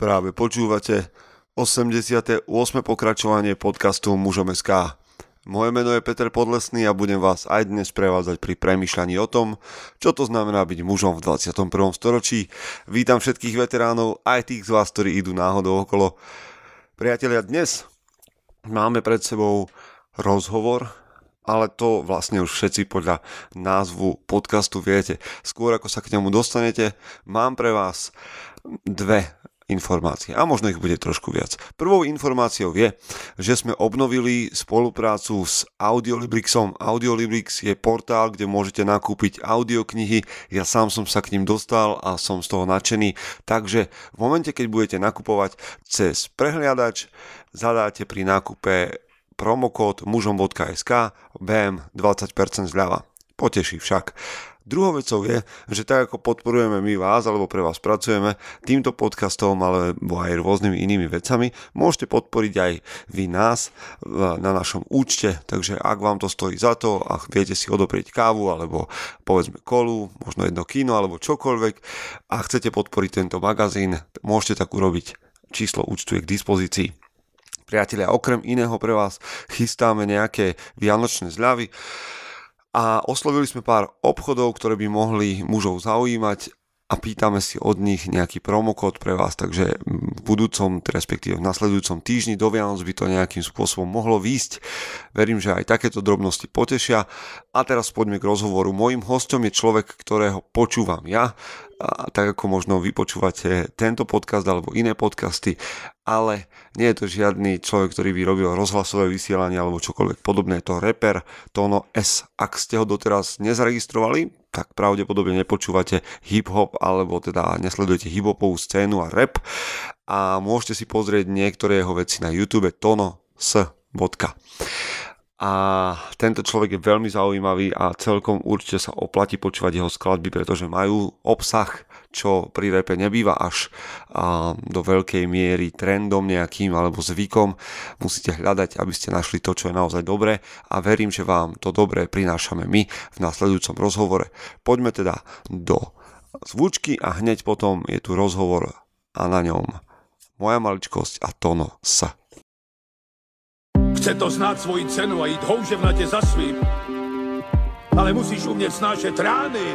Práve počúvate 88. pokračovanie podcastu Mužom SK. Moje meno je Peter Podlesný a budem vás aj dnes prevádzať pri premyšľaní o tom, čo to znamená byť mužom v 21. storočí. Vítam všetkých veteránov, aj tých z vás, ktorí idú náhodou okolo. Priatelia, dnes máme pred sebou rozhovor, ale to vlastne už všetci podľa názvu podcastu viete. Skôr ako sa k nemu dostanete, mám pre vás dve informácie a možno ich bude trošku viac. Prvou informáciou je, že sme obnovili spoluprácu s Audiolibrixom. Audiolibrix je portál, kde môžete nakúpiť audioknihy. Ja sám som sa k ním dostal a som z toho nadšený. Takže v momente, keď budete nakupovať cez prehliadač, zadáte pri nákupe promokód mužom.sk BM 20% zľava. Poteší však. Druhou vecou je, že tak ako podporujeme my vás, alebo pre vás pracujeme týmto podcastom, alebo aj rôznymi inými vecami, môžete podporiť aj vy nás na našom účte, takže ak vám to stojí za to a viete si odoprieť kávu, alebo povedzme kolu, možno jedno kino, alebo čokoľvek a chcete podporiť tento magazín, môžete tak urobiť. Číslo účtu je k dispozícii. Priatelia, okrem iného pre vás chystáme nejaké vianočné zľavy a oslovili sme pár obchodov, ktoré by mohli mužov zaujímať a pýtame si od nich nejaký promokód pre vás, takže v budúcom, respektíve v nasledujúcom týždni do Vianoc by to nejakým spôsobom mohlo výjsť. Verím, že aj takéto drobnosti potešia. A teraz poďme k rozhovoru. Mojím hostom je človek, ktorého počúvam ja, a tak ako možno vypočúvate tento podcast alebo iné podcasty, ale nie je to žiadny človek, ktorý by robil rozhlasové vysielanie alebo čokoľvek podobné. Je to reper Tono S. Ak ste ho doteraz nezaregistrovali, tak pravdepodobne nepočúvate hip-hop alebo teda nesledujete hip-hopovú scénu a rap a môžete si pozrieť niektoré jeho veci na YouTube Tono S. A tento človek je veľmi zaujímavý a celkom určite sa oplatí počúvať jeho skladby, pretože majú obsah, čo pri repe nebýva až a, do veľkej miery trendom nejakým alebo zvykom. Musíte hľadať, aby ste našli to, čo je naozaj dobré a verím, že vám to dobré prinášame my v nasledujúcom rozhovore. Poďme teda do zvučky a hneď potom je tu rozhovor a na ňom moja maličkosť a Tono S. Chce to znát svoji cenu a jít houževnatě za svým. Ale musíš umět snášet rány.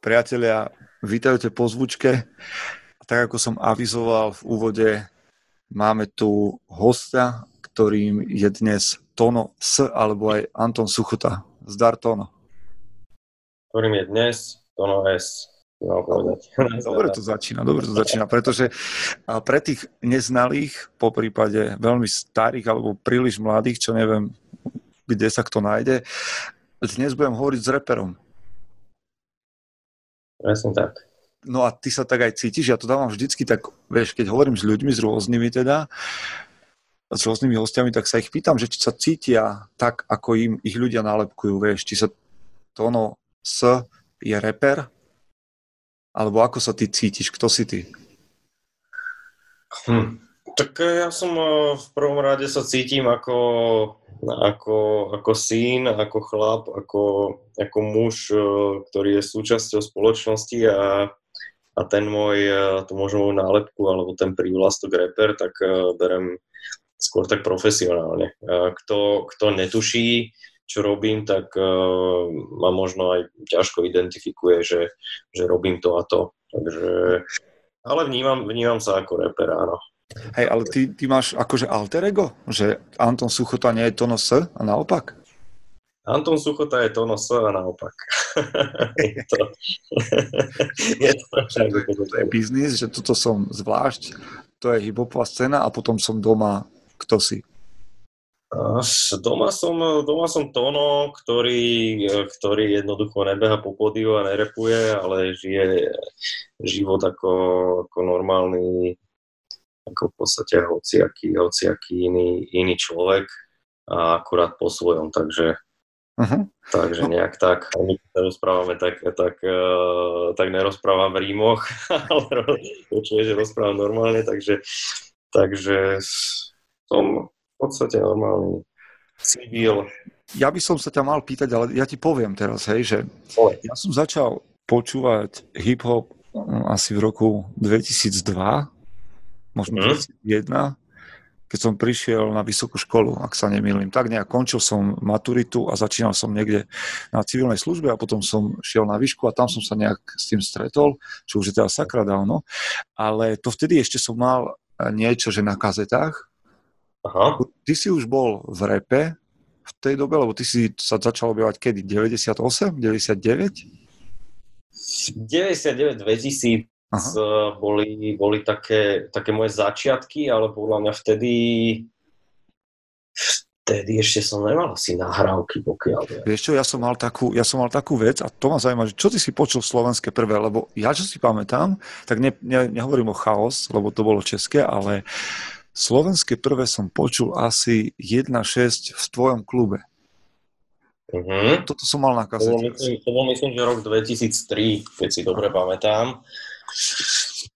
Priatelia, vítajte po zvučke. Tak ako som avizoval v úvode, máme tu hostia, ktorým je dnes Tono S, alebo aj Anton Suchota. Zdar Tono. ktorým je dnes Tono S. Dobre to začína, dobre to začína, pretože pre tých neznalých, po prípade veľmi starých alebo príliš mladých, čo neviem, kde sa kto nájde, dnes budem hovoriť s reperom. Presne tak. No a ty sa tak aj cítiš, ja to dávam vždycky tak, vieš, keď hovorím s ľuďmi, s rôznymi teda, s rôznymi hostiami, tak sa ich pýtam, že či sa cítia tak, ako im ich ľudia nálepkujú, vieš, či sa to ono S je reper, alebo ako sa ty cítiš, kto si ty? Hm. Tak eh, ja som eh, v prvom rade sa cítim ako, ako, ako syn, ako chlap, ako, ako muž, eh, ktorý je súčasťou spoločnosti a, a ten môj, to moju nálepku alebo ten prívlastok rapper, tak berem skôr tak profesionálne. Kto, kto netuší, čo robím, tak ma možno aj ťažko identifikuje, že, že robím to a to. Takže, ale vnímam, vnímam sa ako reper, áno. Hej, ale ty, ty máš akože alter ego? Že Anton Suchota nie je Tono S a naopak? Anton Suchota je Tono S a naopak. je to, je to, to, to je biznis, že toto som zvlášť, to je hiphopová scéna a potom som doma kto si. Doma som, doma som Tono, ktorý, ktorý jednoducho nebeha po pódiu a nerepuje, ale žije život ako, ako normálny, ako v podstate hociaký, hociaký iný, iný človek a akurát po svojom, takže Uh-huh. Takže nejak tak, my rozprávame tak, tak, uh, tak nerozprávam v rímoch, ale že rozprávam normálne, takže, takže som v podstate normálny civil. Ja by som sa ťa mal pýtať, ale ja ti poviem teraz, hej, že ja som začal počúvať hip-hop asi v roku 2002, možno mm. 2001 keď som prišiel na vysokú školu, ak sa nemýlim. Tak nejak končil som maturitu a začínal som niekde na civilnej službe a potom som šiel na výšku a tam som sa nejak s tým stretol, čo už je teda sakra dávno. Ale to vtedy ešte som mal niečo, že na kazetách. Aha. Ty si už bol v repe v tej dobe, lebo ty si sa začal objavovať kedy? 98? 99? 99, 2000 Aha. boli, boli také, také moje začiatky, ale podľa mňa vtedy vtedy ešte som nemal asi nahrávky, pokiaľ viem. Vieš čo, ja som mal takú, ja som mal takú vec a to ma zaujíma, že čo ty si počul slovenské prvé, lebo ja čo si pamätám, tak ne, ne, nehovorím o chaos, lebo to bolo české, ale slovenské prvé som počul asi 1.6 v tvojom klube. Uh-huh. Toto som mal na kasete. To bol, myslím, to bol myslím, že rok 2003, keď si dobre pamätám.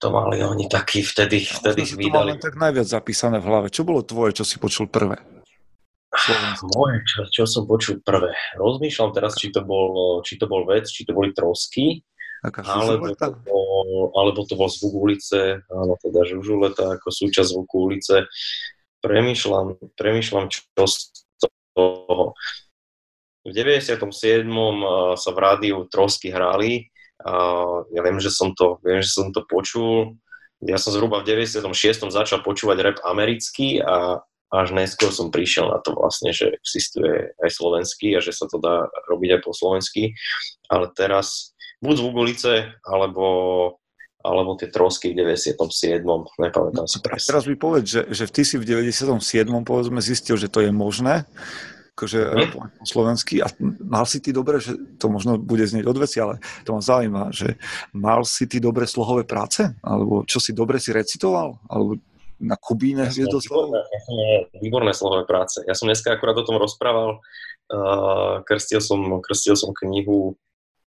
To mali oni taký vtedy, vtedy no, vydali. To tak najviac zapísané v hlave. Čo bolo tvoje, čo si počul prvé? Moje, čo, čo som počul prvé. Rozmýšľam teraz, či to bol, či to bol vec, či to boli trosky, alebo to, bol, alebo to bol zvuk ulice, áno, teda žužuleta ako súčasť zvuku ulice. Premýšľam, premýšľam, čo z toho. V 97. sa v rádiu trosky hrali ja viem, že som to, viem, že som to počul. Ja som zhruba v 96. začal počúvať rap americký a až neskôr som prišiel na to vlastne, že existuje aj slovenský a že sa to dá robiť aj po slovensky. Ale teraz buď z ulice, alebo alebo tie trosky v 97. Nepamätám si presne. Teraz mi povedz, že, že ty si v 97. povedzme zistil, že to je možné akože po slovensky a mal si ty dobre, že to možno bude znieť odveci, ale to ma zaujíma, že mal si ty dobre slohové práce? Alebo čo si dobre si recitoval? Alebo na Kubíne ja Výborné, výborné slohové práce. Ja som dneska akurát o tom rozprával. Uh, krstil, som, krstil som knihu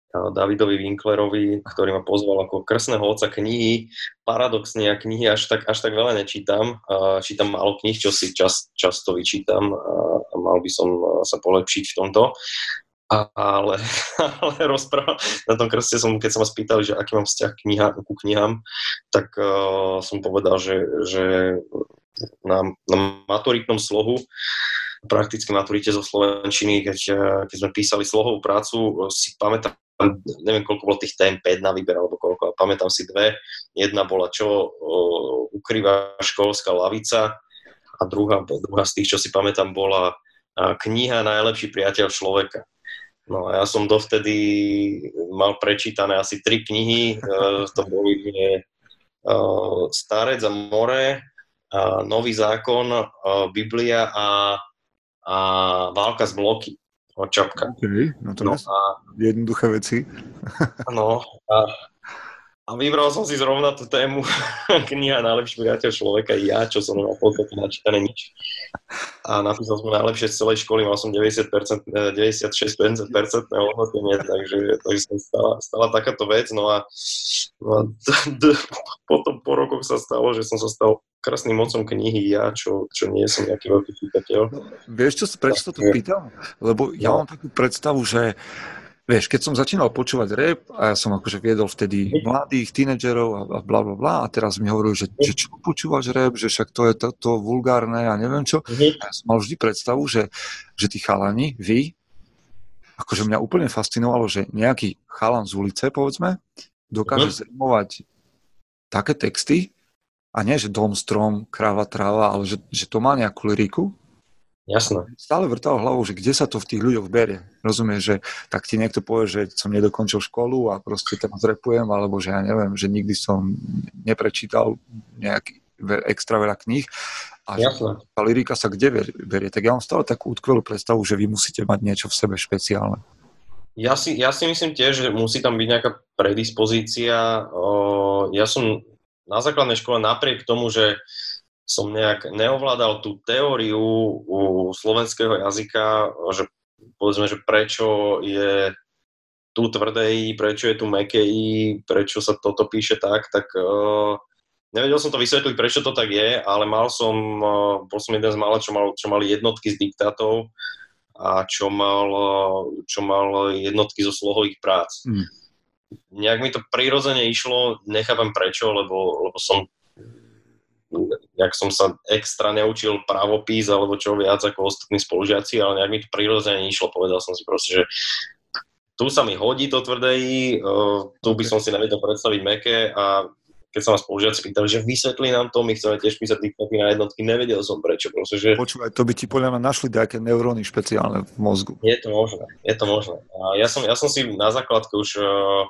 Davidovi Winklerovi, ktorý ma pozval ako krsného oca knihy. Paradoxne ja knihy až tak, až tak veľa nečítam. Čítam málo knih, čo si čas, často vyčítam a mal by som sa polepšiť v tomto. Ale, ale rozprávam, na tom krste som, keď sa ma spýtali, že aký mám vzťah kniha, ku knihám, tak uh, som povedal, že, že na, na maturitnom slohu prakticky maturite zo Slovenčiny, keď, keď sme písali slohovú prácu, si pamätám neviem, koľko bolo tých tém, 5 na výber alebo koľko, a pamätám si dve. Jedna bola, čo o, ukrýva školská lavica a druhá, druhá z tých, čo si pamätám, bola kniha Najlepší priateľ človeka. No a ja som dovtedy mal prečítané asi tri knihy, to boli Starec a more, Nový zákon, Biblia a, a Válka z bloky od Čapka. Okay, no to no a, jednoduché veci. No a, a vybral som si zrovna tú tému kniha Najlepší priateľ človeka ja, čo som na podporu načítané nič. A napísal som najlepšie z celej školy, mal som 90%, 96% percentné ohodnotenie, takže, takže sa stala, stala takáto vec. No a, no a d, d, potom po rokoch sa stalo, že som sa stal krásnym mocom knihy ja, čo, čo nie som nejaký veľký čítateľ. No, vieš, čo, prečo sa to pýtam? Lebo ja no. mám takú predstavu, že Vieš, keď som začínal počúvať rap a ja som akože viedol vtedy mladých tínedžerov a, a bla bla bla a teraz mi hovorili, že, že čo počúvaš rap, že však to je to, to vulgárne a neviem čo. Mhm. Ja som mal vždy predstavu, že, že tí chalani, vy, akože mňa úplne fascinovalo, že nejaký chalan z ulice, povedzme, dokáže mhm. zrimovať také texty, a nie, že dom, strom, kráva, tráva, ale že, že to má nejakú liriku. Jasné. Stále vrtal hlavou, že kde sa to v tých ľuďoch berie. Rozumieš, že tak ti niekto povie, že som nedokončil školu a proste teraz repujem, alebo že ja neviem, že nikdy som neprečítal nejaký extra veľa kníh. A Jasne. tá lyrika sa kde berie? Tak ja mám stále takú utkvelú predstavu, že vy musíte mať niečo v sebe špeciálne. Ja si, ja si myslím tiež, že musí tam byť nejaká predispozícia. Ja som na základnej škole napriek tomu, že som nejak neovládal tú teóriu u slovenského jazyka, že povedzme, že prečo je tu tvrdé I, prečo je tu meké I, prečo sa toto píše tak, tak uh, Nevedel som to vysvetliť, prečo to tak je, ale mal som, eh, bol som jeden z mála, čo, mal, čo mali jednotky z diktátov a čo mal, eh, čo mal jednotky zo slohových prác. Hmm. Nejak mi to prirodzene išlo, nechápem prečo, lebo, lebo som jak som sa extra neučil právopis alebo čo viac ako ostatní spolužiaci, ale nejak mi to prirodzene išlo. Povedal som si proste, že tu sa mi hodí to tvrdé uh, tu by som si nevedel predstaviť meké a keď sa ma spolužiaci pýtali, že vysvetli nám to, my chceme tiež písať diktáty na jednotky, nevedel som prečo. Proste, že... Počúvaj, to by ti podľa mňa našli nejaké neuróny špeciálne v mozgu. Je to možné, je to možné. A ja som, ja som si na základke už uh,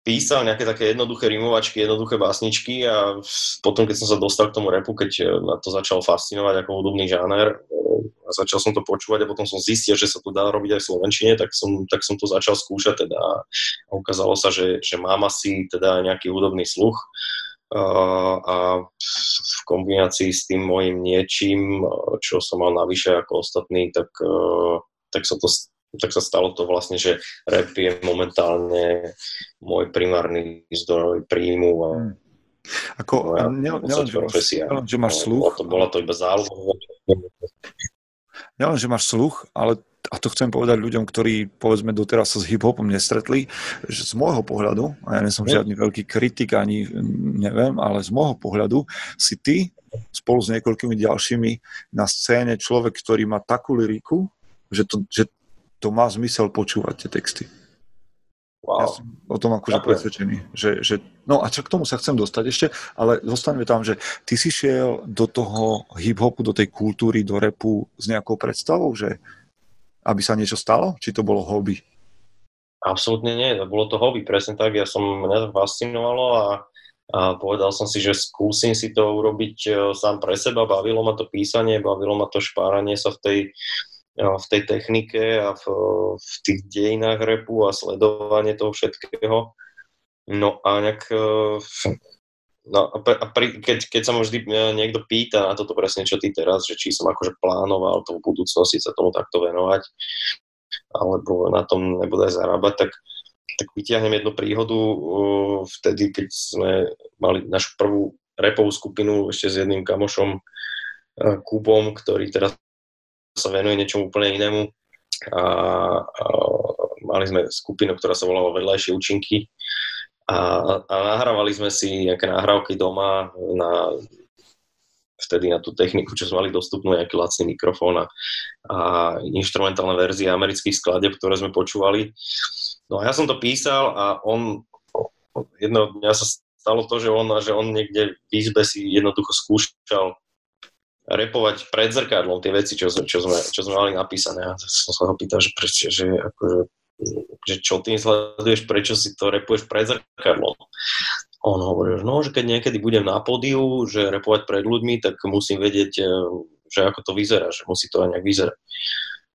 písal nejaké také jednoduché rimovačky, jednoduché básničky a potom, keď som sa dostal k tomu repu, keď e, ma to začal fascinovať ako hudobný žáner, a začal som to počúvať a potom som zistil, že sa to dá robiť aj v Slovenčine, tak som, tak som to začal skúšať teda a ukázalo sa, že, že mám asi teda nejaký hudobný sluch a, v kombinácii s tým môjim niečím, čo som mal navyše ako ostatný, tak, tak sa to tak sa stalo to vlastne, že rap je momentálne môj primárny zdroj príjmu a hmm. Ako, nielen, že, máš, že máš sluch. To, bola to iba záloha nielen, že máš sluch, ale a to chcem povedať ľuďom, ktorí povedzme doteraz sa s hip-hopom nestretli, že z môjho pohľadu, a ja nie som žiadny veľký kritik ani neviem, ale z môjho pohľadu si ty spolu s niekoľkými ďalšími na scéne človek, ktorý má takú liriku, že to, že to má zmysel počúvať tie texty. Wow. Ja som o tom akože presvedčený. Že, že, no a čo k tomu sa chcem dostať ešte, ale zostaneme tam, že ty si šiel do toho hip-hopu, do tej kultúry, do repu s nejakou predstavou, že aby sa niečo stalo? Či to bolo hobby? Absolútne nie, bolo to hobby, presne tak. Ja som, mňa to fascinovalo a, a povedal som si, že skúsim si to urobiť e, sám pre seba. Bavilo ma to písanie, bavilo ma to špáranie sa v tej v tej technike a v, v tých dejinách repu a sledovanie toho všetkého. No a nejak... E, no a, pri, keď, keď sa ma vždy e, niekto pýta na toto presne, čo ty teraz, že či som akože plánoval v budúcnosti sa tomu takto venovať, alebo na tom nebude zarábať, tak, tak vyťahnem jednu príhodu uh, vtedy, keď sme mali našu prvú repovú skupinu ešte s jedným kamošom Kubom, ktorý teraz sa venuje niečomu úplne inému. A, a mali sme skupinu, ktorá sa volala Vedľajšie účinky a, a nahrávali sme si nejaké nahrávky doma na vtedy na tú techniku, čo sme mali dostupnú, nejaký lacný mikrofón a, a instrumentálna verzia amerických skladeb, ktoré sme počúvali. No a ja som to písal a on, jedného dňa sa stalo to, že on, že on niekde v izbe si jednoducho skúšal repovať pred zrkadlom tie veci, čo, čo, sme, čo sme mali napísané. A som sa ho pýtal, že prečo, že, akože, že čo tým sleduješ, prečo si to repuješ pred zrkadlom. On hovoril, no, že keď niekedy budem na pódiu, že repovať pred ľuďmi, tak musím vedieť, eh, že ako to vyzerá, že musí to aj nejak vyzerať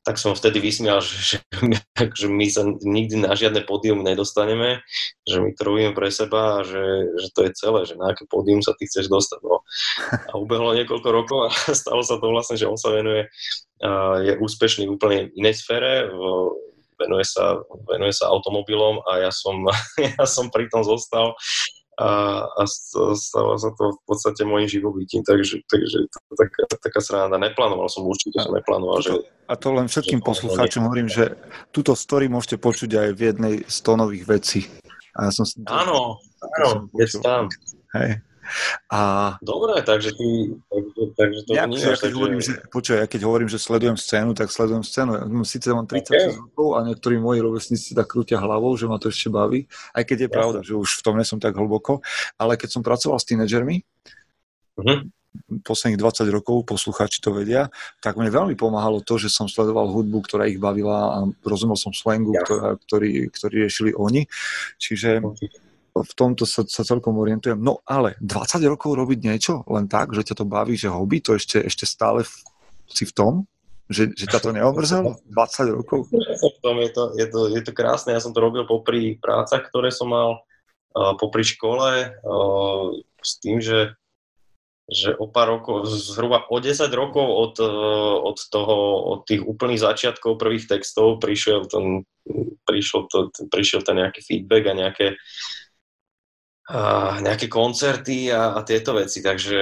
tak som vtedy vysmial, že, že, že my sa nikdy na žiadne pódium nedostaneme, že my to robíme pre seba a že, že to je celé, že na aké pódium sa ty chceš dostať. No. A ubehlo niekoľko rokov a stalo sa to vlastne, že on sa venuje, je úspešný v úplne inej sfére, venuje sa, venuje sa automobilom a ja som, ja som pri tom zostal a, a stalo sa to v podstate môjim živobytím, takže, takže taká, taká sranda. Neplánoval som určite, som neplánoval. Že, a to len všetkým poslucháčom hovorím, že túto story môžete počuť aj v jednej z tónových vecí. A ja som si... Áno, áno, je tam. Hej. A... Dobre, takže ty, takže, takže to ja, nie ja, keď takže... hovorím, že, počuaj, ja keď hovorím, že sledujem scénu, tak sledujem scénu. Ja Sice mám 36 okay. rokov a niektorí moji rovesníci tak krútia hlavou, že ma to ešte baví, aj keď je ja. pravda, že už v tom nesom tak hlboko, ale keď som pracoval s tínedžermi, uh-huh posledných 20 rokov, poslucháči to vedia, tak mne veľmi pomáhalo to, že som sledoval hudbu, ktorá ich bavila a rozumel som slangu, ja. ktorá, ktorý, ktorý riešili oni. Čiže v tomto sa, sa celkom orientujem. No ale 20 rokov robiť niečo len tak, že ťa to baví, že hobby, to ešte, ešte stále v, si v tom? Že, že ťa to neomrzelo? 20 rokov? V tom je to, je, to, je to krásne. Ja som to robil popri prácach, ktoré som mal, uh, popri škole, uh, s tým, že že o pár rokov, zhruba o 10 rokov od, eh, od toho, od tých úplných začiatkov prvých textov prišiel ten, prišiel, to, prišiel ten nejaký feedback a nejaké, a nejaké koncerty a, a tieto veci, takže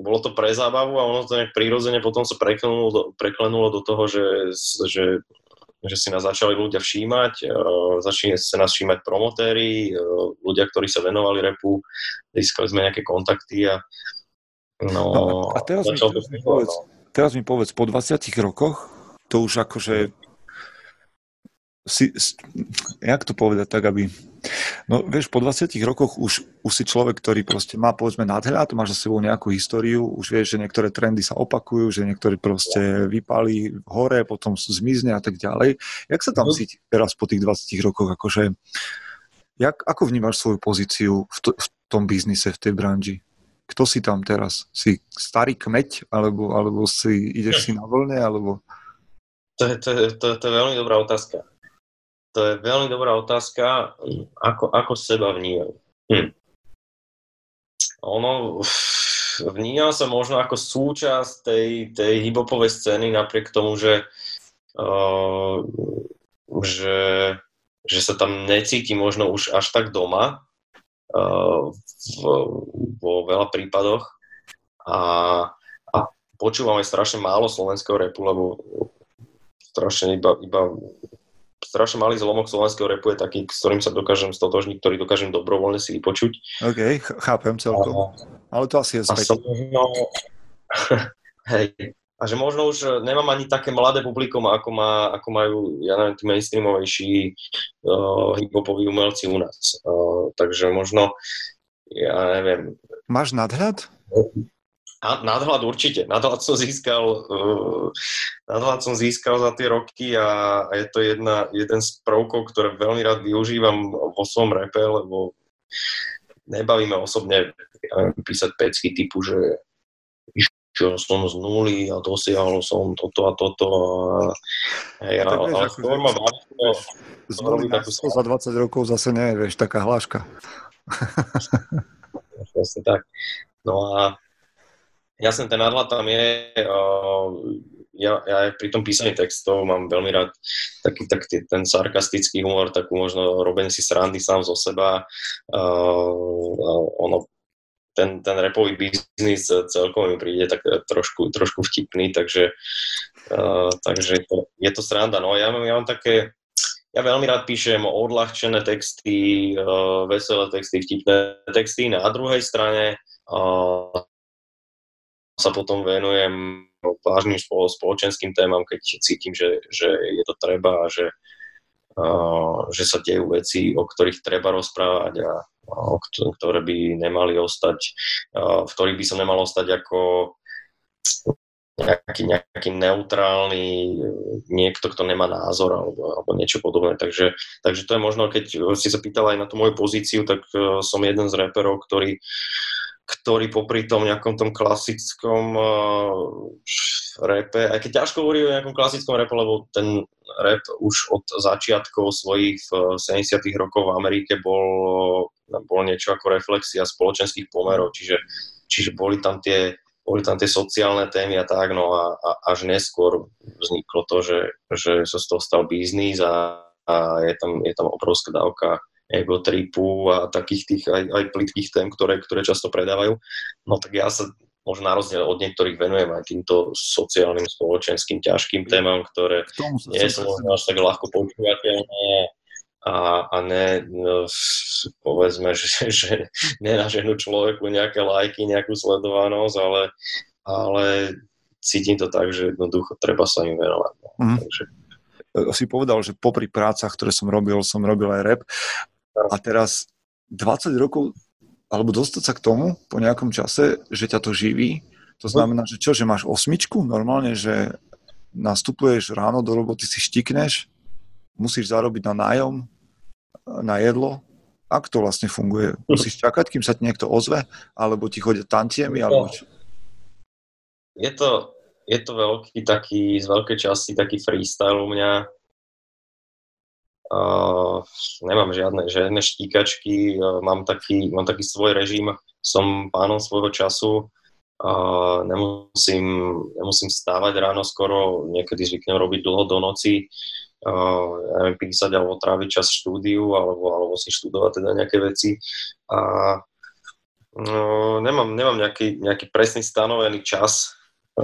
bolo to pre zábavu a ono to nejak prirodzene potom sa preklenulo do, preklenulo do toho, že, že že si nás začali ľudia všímať, uh, začali sa nás všímať promotéri, uh, ľudia, ktorí sa venovali repu, získali sme nejaké kontakty a no, no a teraz mi, teraz, mi povedz, no. teraz mi povedz, po 20 rokoch to už akože si, jak to povedať tak, aby... No vieš, po 20 rokoch už, už si človek, ktorý proste má povedzme nadhľad, má za sebou nejakú históriu, už vieš, že niektoré trendy sa opakujú, že niektoré proste vypali hore, potom zmizne a tak ďalej. Jak sa tam no. cíti teraz po tých 20 rokoch? Akože, jak, ako vnímaš svoju pozíciu v, to, v tom biznise, v tej branži? Kto si tam teraz? Si starý kmeď? Alebo, alebo si ideš si na vlne? Alebo... To je, to, je, to, to je veľmi dobrá otázka. To je veľmi dobrá otázka, ako, ako seba vnímam. Hm. Ono, vnímam sa možno ako súčasť tej, tej hibopovej scény, napriek tomu, že, uh, že, že sa tam necíti možno už až tak doma uh, v, vo veľa prípadoch a, a počúvam aj strašne málo slovenského repu, lebo strašne iba, iba strašne malý zlomok slovenského repu je taký, s ktorým sa dokážem stotožniť, ktorý dokážem dobrovoľne si vypočuť. OK, chápem celkom. A, Ale to asi je zpäť. Možno, hej, a že možno už nemám ani také mladé publikum, ako, má, ako majú, ja neviem, tí mainstreamovejší uh, hip-hopoví umelci u nás. Uh, takže možno, ja neviem. Máš nadhľad? Nadhľad určite. Nadhľad som získal, uh, nadhľad som získal za tie roky a, a je to jedna, jeden z prvkov, ktoré veľmi rád využívam vo svojom repe, lebo nebavíme osobne písať pecky typu, že išiel som z nuly a dosiahol som toto a toto. A, hej, no, ale, baví Z nuly na 100 za 20 rokov zase nie je, vieš, taká hláška. Vlastne tak. No a jasne ten nadhľad tam je, ja, ja pri tom písaní textov mám veľmi rád taký, taký ten sarkastický humor, takú možno robenie si srandy sám zo seba. Ono, ten, ten repový biznis celkom mi príde tak trošku, trošku vtipný, takže, takže to, je to sranda. No ja, ja mám také, ja veľmi rád píšem odľahčené texty, veselé texty, vtipné texty. Na druhej strane sa potom venujem vážnym spoločenským témam, keď cítim, že, že je to treba a že, že sa dejú veci, o ktorých treba rozprávať a uh, ktoré by nemali ostať, v ktorých by som nemal ostať ako nejaký, nejaký neutrálny niekto, kto nemá názor alebo, alebo niečo podobné. Takže, takže to je možno, keď si sa pýtal aj na tú moju pozíciu, tak uh, som jeden z reperov, ktorý ktorý popri tom nejakom tom klasickom uh, repe, aj keď ťažko hovorí o nejakom klasickom repe, lebo ten rap už od začiatkov svojich v 70 rokov v Amerike bol, bol niečo ako reflexia spoločenských pomerov, čiže, čiže boli tam tie boli tam tie sociálne témy a tak, no a, a až neskôr vzniklo to, že, že sa z toho stal biznis a, a je, tam, je tam obrovská dávka ego tripu a takých tých aj, aj plitkých tém, ktoré, ktoré často predávajú. No tak ja sa možno na rozdiel od niektorých venujem aj týmto sociálnym, spoločenským, ťažkým témam, ktoré nie sú možno až tak ľahko počúvateľné a, a ne, no, povedzme, že, že nenaženú človeku nejaké lajky, nejakú sledovanosť, ale, ale cítim to tak, že jednoducho treba sa im venovať. No. Mm. Takže, si povedal, že popri prácach, ktoré som robil, som robil aj rap. A teraz 20 rokov, alebo dostať sa k tomu po nejakom čase, že ťa to živí, to znamená, že čo, že máš osmičku normálne, že nastupuješ ráno do roboty, si štikneš, musíš zarobiť na nájom, na jedlo Ako to vlastne funguje? Musíš čakať, kým sa ti niekto ozve? Alebo ti chodia tantiemi? Alebo čo? Je to, je to veľký taký, z veľkej časti taký freestyle u mňa. Uh, nemám žiadne, žiadne štíkačky, uh, mám, taký, mám taký svoj režim, som pánom svojho času, uh, nemusím, nemusím stávať ráno skoro, niekedy zvyknem robiť dlho do noci, uh, neviem, písať alebo tráviť čas štúdiu alebo, alebo si študovať teda nejaké veci. A uh, nemám, nemám nejaký, nejaký presný stanovený čas,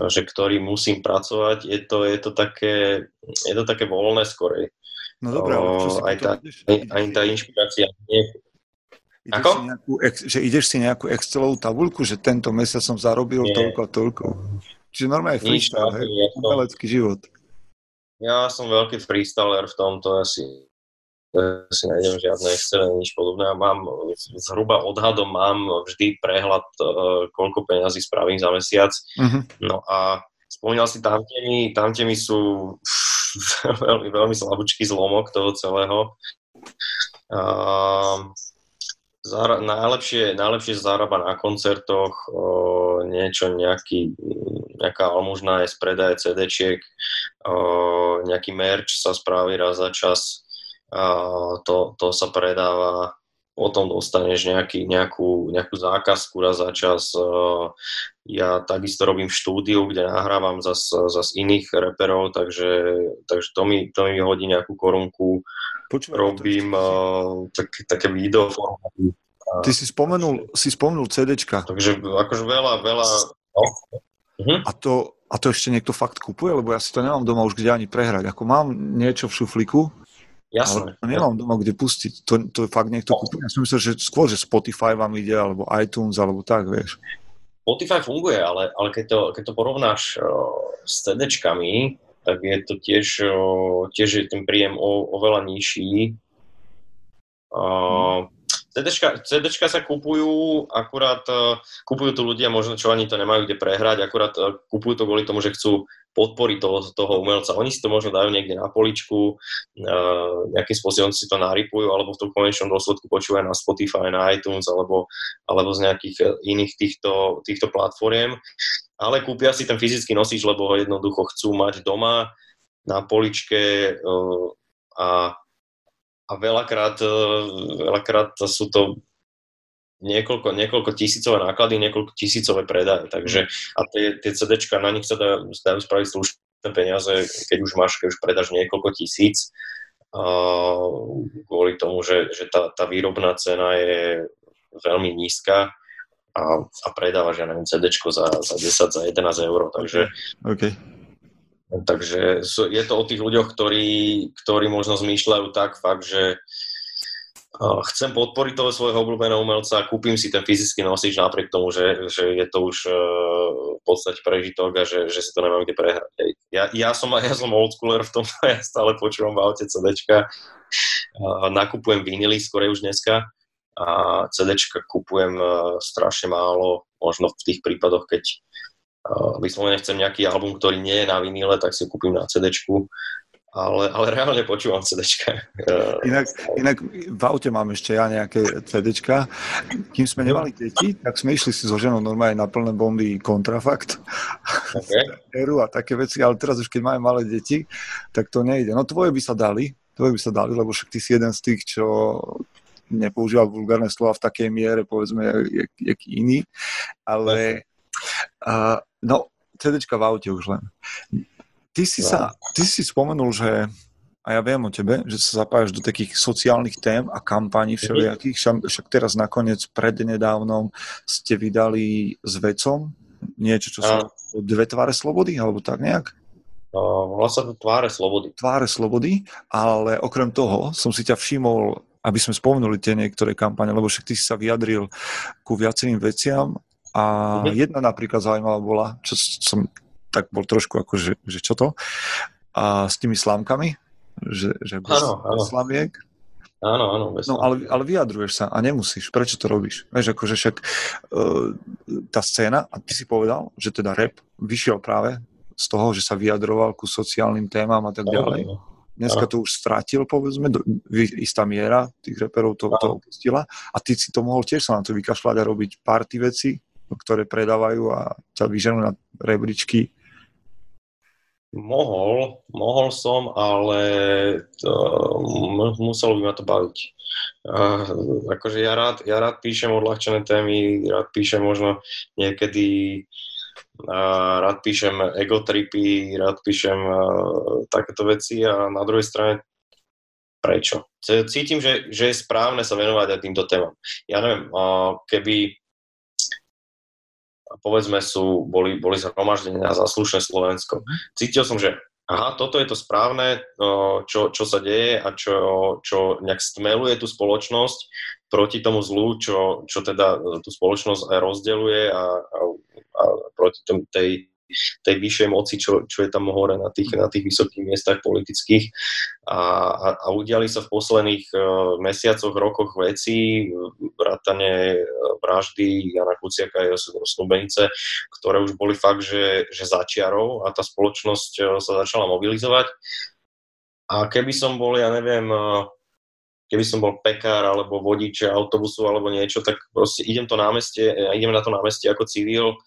že ktorý musím pracovať, je to, je to, také, je to také voľné skorej. No dobré, ale čo si aj, tá, ideš, aj tá inšpirácia nie, ideš Ako? Si nejakú, že ideš si nejakú Excelovú tabulku, že tento mesiac som zarobil Nie. toľko a toľko. Čiže normálne freestyle, hej, ja som- umelecký život. Ja som veľký freestyler v tomto, asi ja si nájdem žiadne Excel, nič podobné. Mám, zhruba odhadom mám vždy prehľad, eh, koľko peňazí spravím za mesiac. Uh-huh. No a spomínal si tamtemi, tamtemi sú veľmi, veľmi slabúčky zlomok toho celého. Um, Zara- najlepšie, najlepšie zarába na koncertoch, o, niečo, nejaký, nejaká almužná je z predaje CD-čiek, o, nejaký merch sa spraví raz za čas, a to, to sa predáva, potom dostaneš nejaký, nejakú, nejakú zákazku raz za čas. Ja takisto robím štúdiu, kde nahrávam zas, zas iných reperov, takže, takže to, mi, to mi hodí nejakú korunku. Počúvaj, Robím uh, tak, také video ty si spomenul, si spomenul CDčka Takže akože veľa, veľa... No. Mhm. a to, a to ešte niekto fakt kupuje, lebo ja si to nemám doma už kde ani prehrať. Ako mám niečo v šuflíku, Jasné. ale to nemám doma kde pustiť. To, to fakt niekto kupuje. Ja som myslel, že skôr, že Spotify vám ide, alebo iTunes, alebo tak, vieš. Spotify funguje, ale, ale keď, to, keď to porovnáš uh, s CD-čkami, tak je to tiež, uh, tiež je ten príjem o, oveľa nižší. Uh, CDčka, CDčka sa kupujú, akurát uh, kupujú to ľudia, možno čo ani to nemajú kde prehrať, akurát uh, kupujú to kvôli tomu, že chcú podporiť toho, toho umelca. Oni si to možno dajú niekde na poličku, uh, nejakým spôsobom si to narypujú, alebo v tom konečnom dôsledku počúvajú na Spotify, na iTunes, alebo, alebo z nejakých iných týchto, týchto platformiem. Ale kúpia si ten fyzický nosič, lebo ho jednoducho chcú mať doma na poličke a a veľakrát, eh, veľakrát sú to niekoľko, niekoľko tisícové náklady, niekoľko tisícové predaje. Takže a tie, tie CDčka, na nich sa dajú, dajú spraviť slušné peniaze, keď už máš, keď už predáš niekoľko tisíc, uh, kvôli tomu, že, že tá, tá výrobná cena je veľmi nízka a, a predávaš, ja neviem, CDčko za, za 10, za 11 eur, takže OK. Takže je to o tých ľuďoch, ktorí, ktorí možno zmýšľajú tak fakt, že chcem podporiť toho svojho obľúbeného umelca, kúpim si ten fyzický nosič napriek tomu, že, že je to už uh, v podstate prežitok a že, že si to nemám kde prehrať. Ja, ja, som, ja som oldschooler v tom, ja stále počúvam v aute CDčka, nakupujem vinily skorej už dneska a CDčka kupujem uh, strašne málo, možno v tých prípadoch, keď vyslovene chcem nejaký album, ktorý nie je na vinile, tak si ho kúpim na CDčku, ale, ale reálne počúvam CDčka. Uh, Inak, inak v aute mám ešte ja nejaké CDčka. Kým sme nemali deti, tak sme išli si so ženou normálne na plné bomby kontrafakt. okay. A také veci, ale teraz už keď máme malé deti, tak to nejde. No tvoje by sa dali, tvoje by sa dali, lebo však ty si jeden z tých, čo nepoužíva vulgárne slova v takej miere, povedzme, jak, jak iný, ale uh, no, CDčka v aute už len. Ty si, sa, ty si spomenul, že a ja viem o tebe, že sa zapájaš do takých sociálnych tém a kampaní všelijakých, však, však teraz nakoniec prednedávnom ste vydali s vecom niečo, čo sú dve tváre slobody, alebo tak nejak? Uh, volá sa to Tváre slobody. Tváre slobody, ale okrem toho som si ťa všimol, aby sme spomenuli tie niektoré kampane, lebo však ty si sa vyjadril ku viacerým veciam a Mhm. jedna napríklad zaujímavá bola, čo som tak bol trošku ako, že, že čo to? A s tými slámkami, že, že bez, Áno, áno. bez slamiek. Áno, áno. Bez No ale, ale vyjadruješ sa a nemusíš. Prečo to robíš? Vieš, akože však uh, tá scéna, a ty si povedal, že teda rap vyšiel práve z toho, že sa vyjadroval ku sociálnym témam a tak ďalej. Áno, Dneska to už stratil, povedzme, do, istá miera tých reperov to, to opustila a ty si to mohol tiež sa na to vykašľať a robiť party veci, ktoré predávajú a ťa vyženú na rebríčky. Mohol, mohol som, ale to, muselo by ma to baviť. Uh, akože ja rád, ja rád píšem odľahčené témy, rád píšem možno niekedy uh, rád píšem egotripy, rád píšem uh, takéto veci a na druhej strane prečo? Cítim, že, že je správne sa venovať aj týmto témam. Ja neviem, keby povedzme sú, boli, boli zhromaždenia za slušné Slovensko. Cítil som, že aha, toto je to správne, čo, čo sa deje a čo, čo nejak stmeluje tú spoločnosť proti tomu zlu, čo, čo teda tú spoločnosť aj rozdeluje a, a, a proti tom, tej tej vyššej moci, čo, čo je tam hore na tých, na tých vysokých miestach politických. A, a, a udiali sa v posledných uh, mesiacoch, rokoch veci, vrátane e, vraždy Jana Kuciaka a Josipa Snubenice, ktoré už boli fakt, že, že začiarov a tá spoločnosť uh, sa začala mobilizovať. A keby som bol, ja neviem, keby som bol pekár alebo vodič autobusu alebo niečo, tak proste idem to námestie, idem na to námestie ako civil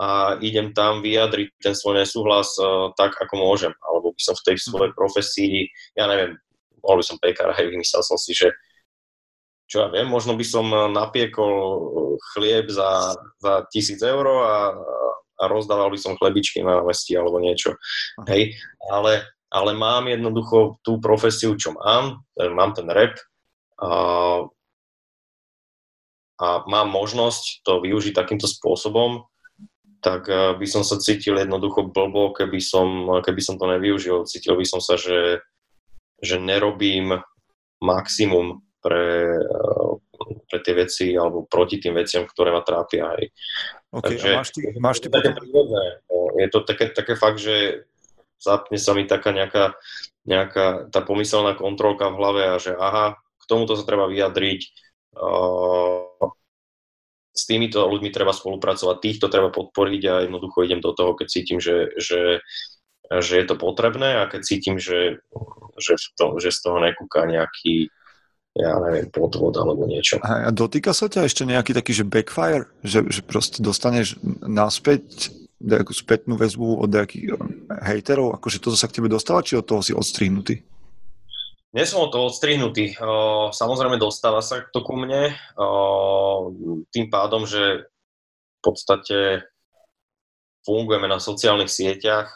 a idem tam vyjadriť ten svoj nesúhlas uh, tak, ako môžem. Alebo by som v tej svojej profesii, ja neviem, mohol by som pekár, hej, vymyslel som si, že čo ja viem, možno by som napiekol chlieb za, za tisíc eur a, a rozdával by som chlebičky na mesti alebo niečo. Hej, ale, ale mám jednoducho tú profesiu, čo mám, mám ten rap a, a mám možnosť to využiť takýmto spôsobom, tak eh, by som sa cítil jednoducho blbo, keby som, keby som to nevyužil. Cítil by som sa, že, že nerobím maximum pre, eh, pre tie veci alebo proti tým veciam, ktoré ma trápia. Aj. Okay, Takže, a máš ty, máš ty potom... Je to také, také fakt, že zapne sa mi taká nejaká, nejaká tá pomyselná kontrolka v hlave a že aha, k tomuto sa treba vyjadriť, uh, s týmito ľuďmi treba spolupracovať, týchto treba podporiť a jednoducho idem do toho, keď cítim, že, že, že je to potrebné a keď cítim, že, že, to, že z toho nekúka nejaký ja neviem, podvod alebo niečo. A dotýka sa ťa ešte nejaký taký, že backfire? Že, že proste dostaneš naspäť nejakú spätnú väzbu od nejakých hejterov? Akože to sa k tebe dostáva, či od toho si odstrihnutý? Nie som o to odstrihnutý. Samozrejme dostáva sa to ku mne. Tým pádom, že v podstate fungujeme na sociálnych sieťach,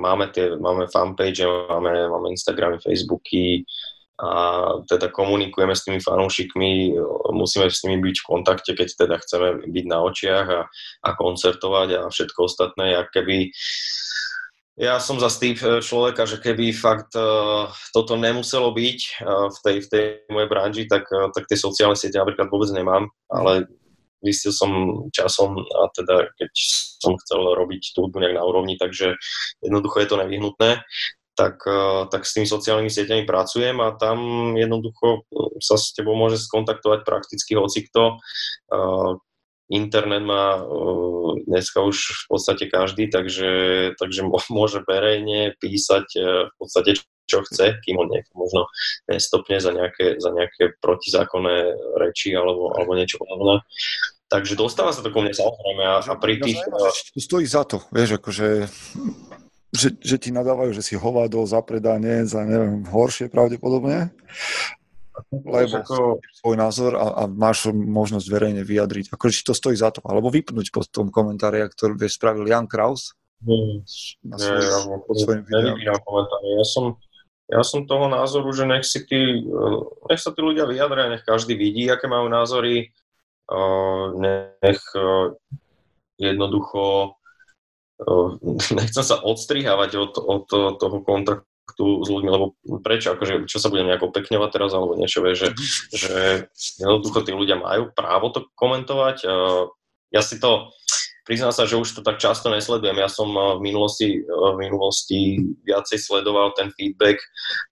máme, tie, máme fanpage, máme, máme Instagramy, Facebooky a teda komunikujeme s tými fanúšikmi, musíme s nimi byť v kontakte, keď teda chceme byť na očiach a, a koncertovať a všetko ostatné. A keby ja som za typ e, človeka, že keby fakt uh, toto nemuselo byť uh, v, tej, v tej mojej branži, tak, uh, tak tie sociálne siete napríklad vôbec nemám, ale zistil som časom a teda keď som chcel robiť tú hudbu nejak na úrovni, takže jednoducho je to nevyhnutné, tak, tak s tými sociálnymi sieťami pracujem a tam jednoducho sa s tebou môže skontaktovať prakticky hocikto. Internet má dneska už v podstate každý, takže, takže môže verejne písať uh, v podstate čo chce, kým on nech možno nestopne za nejaké, za nejaké protizákonné reči alebo, alebo niečo podobné. Takže dostáva sa to ku mne samozrejme a, a pri tých... To stojí za to, vieš, akože že, že ti nadávajú, že si hovado, zapredanie, za neviem, horšie pravdepodobne lebo ako... svoj názor a, a máš možnosť verejne vyjadriť. Akože či to stojí za to. Alebo vypnúť po tom komentári, ktorý vieš, spravil Jan Kraus. Na svoj, ja, ja som, ja som toho názoru, že nech si tí, nech sa tí ľudia vyjadria, nech každý vidí, aké majú názory, nech jednoducho nechcem sa odstrihávať od, od toho kontaktu tu s ľuďmi, lebo prečo, akože, čo sa budem nejako pekňovať teraz, alebo niečo, vie, že, že jednoducho tí ľudia majú právo to komentovať. Ja si to, priznám sa, že už to tak často nesledujem. Ja som v minulosti, v minulosti viacej sledoval ten feedback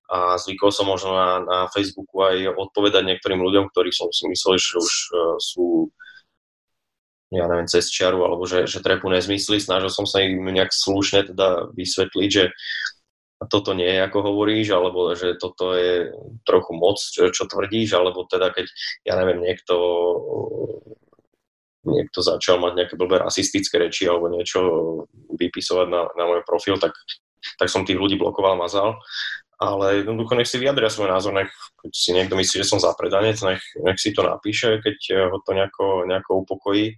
a zvykol som možno na, na Facebooku aj odpovedať niektorým ľuďom, ktorí som si myslel, že už e, sú ja neviem, cez čiaru, alebo že, že trepu nezmysly. Snažil som sa im nejak slušne teda vysvetliť, že toto nie je, ako hovoríš, alebo že toto je trochu moc, čo, čo tvrdíš, alebo teda keď, ja neviem, niekto niekto začal mať nejaké blbé rasistické reči alebo niečo vypisovať na, na môj profil, tak, tak som tých ľudí blokoval, mazal. Ale jednoducho nech si vyjadria svoj názor, nech keď si niekto myslí, že som zapredanec, nech, nech si to napíše, keď ho to nejako, nejako upokojí.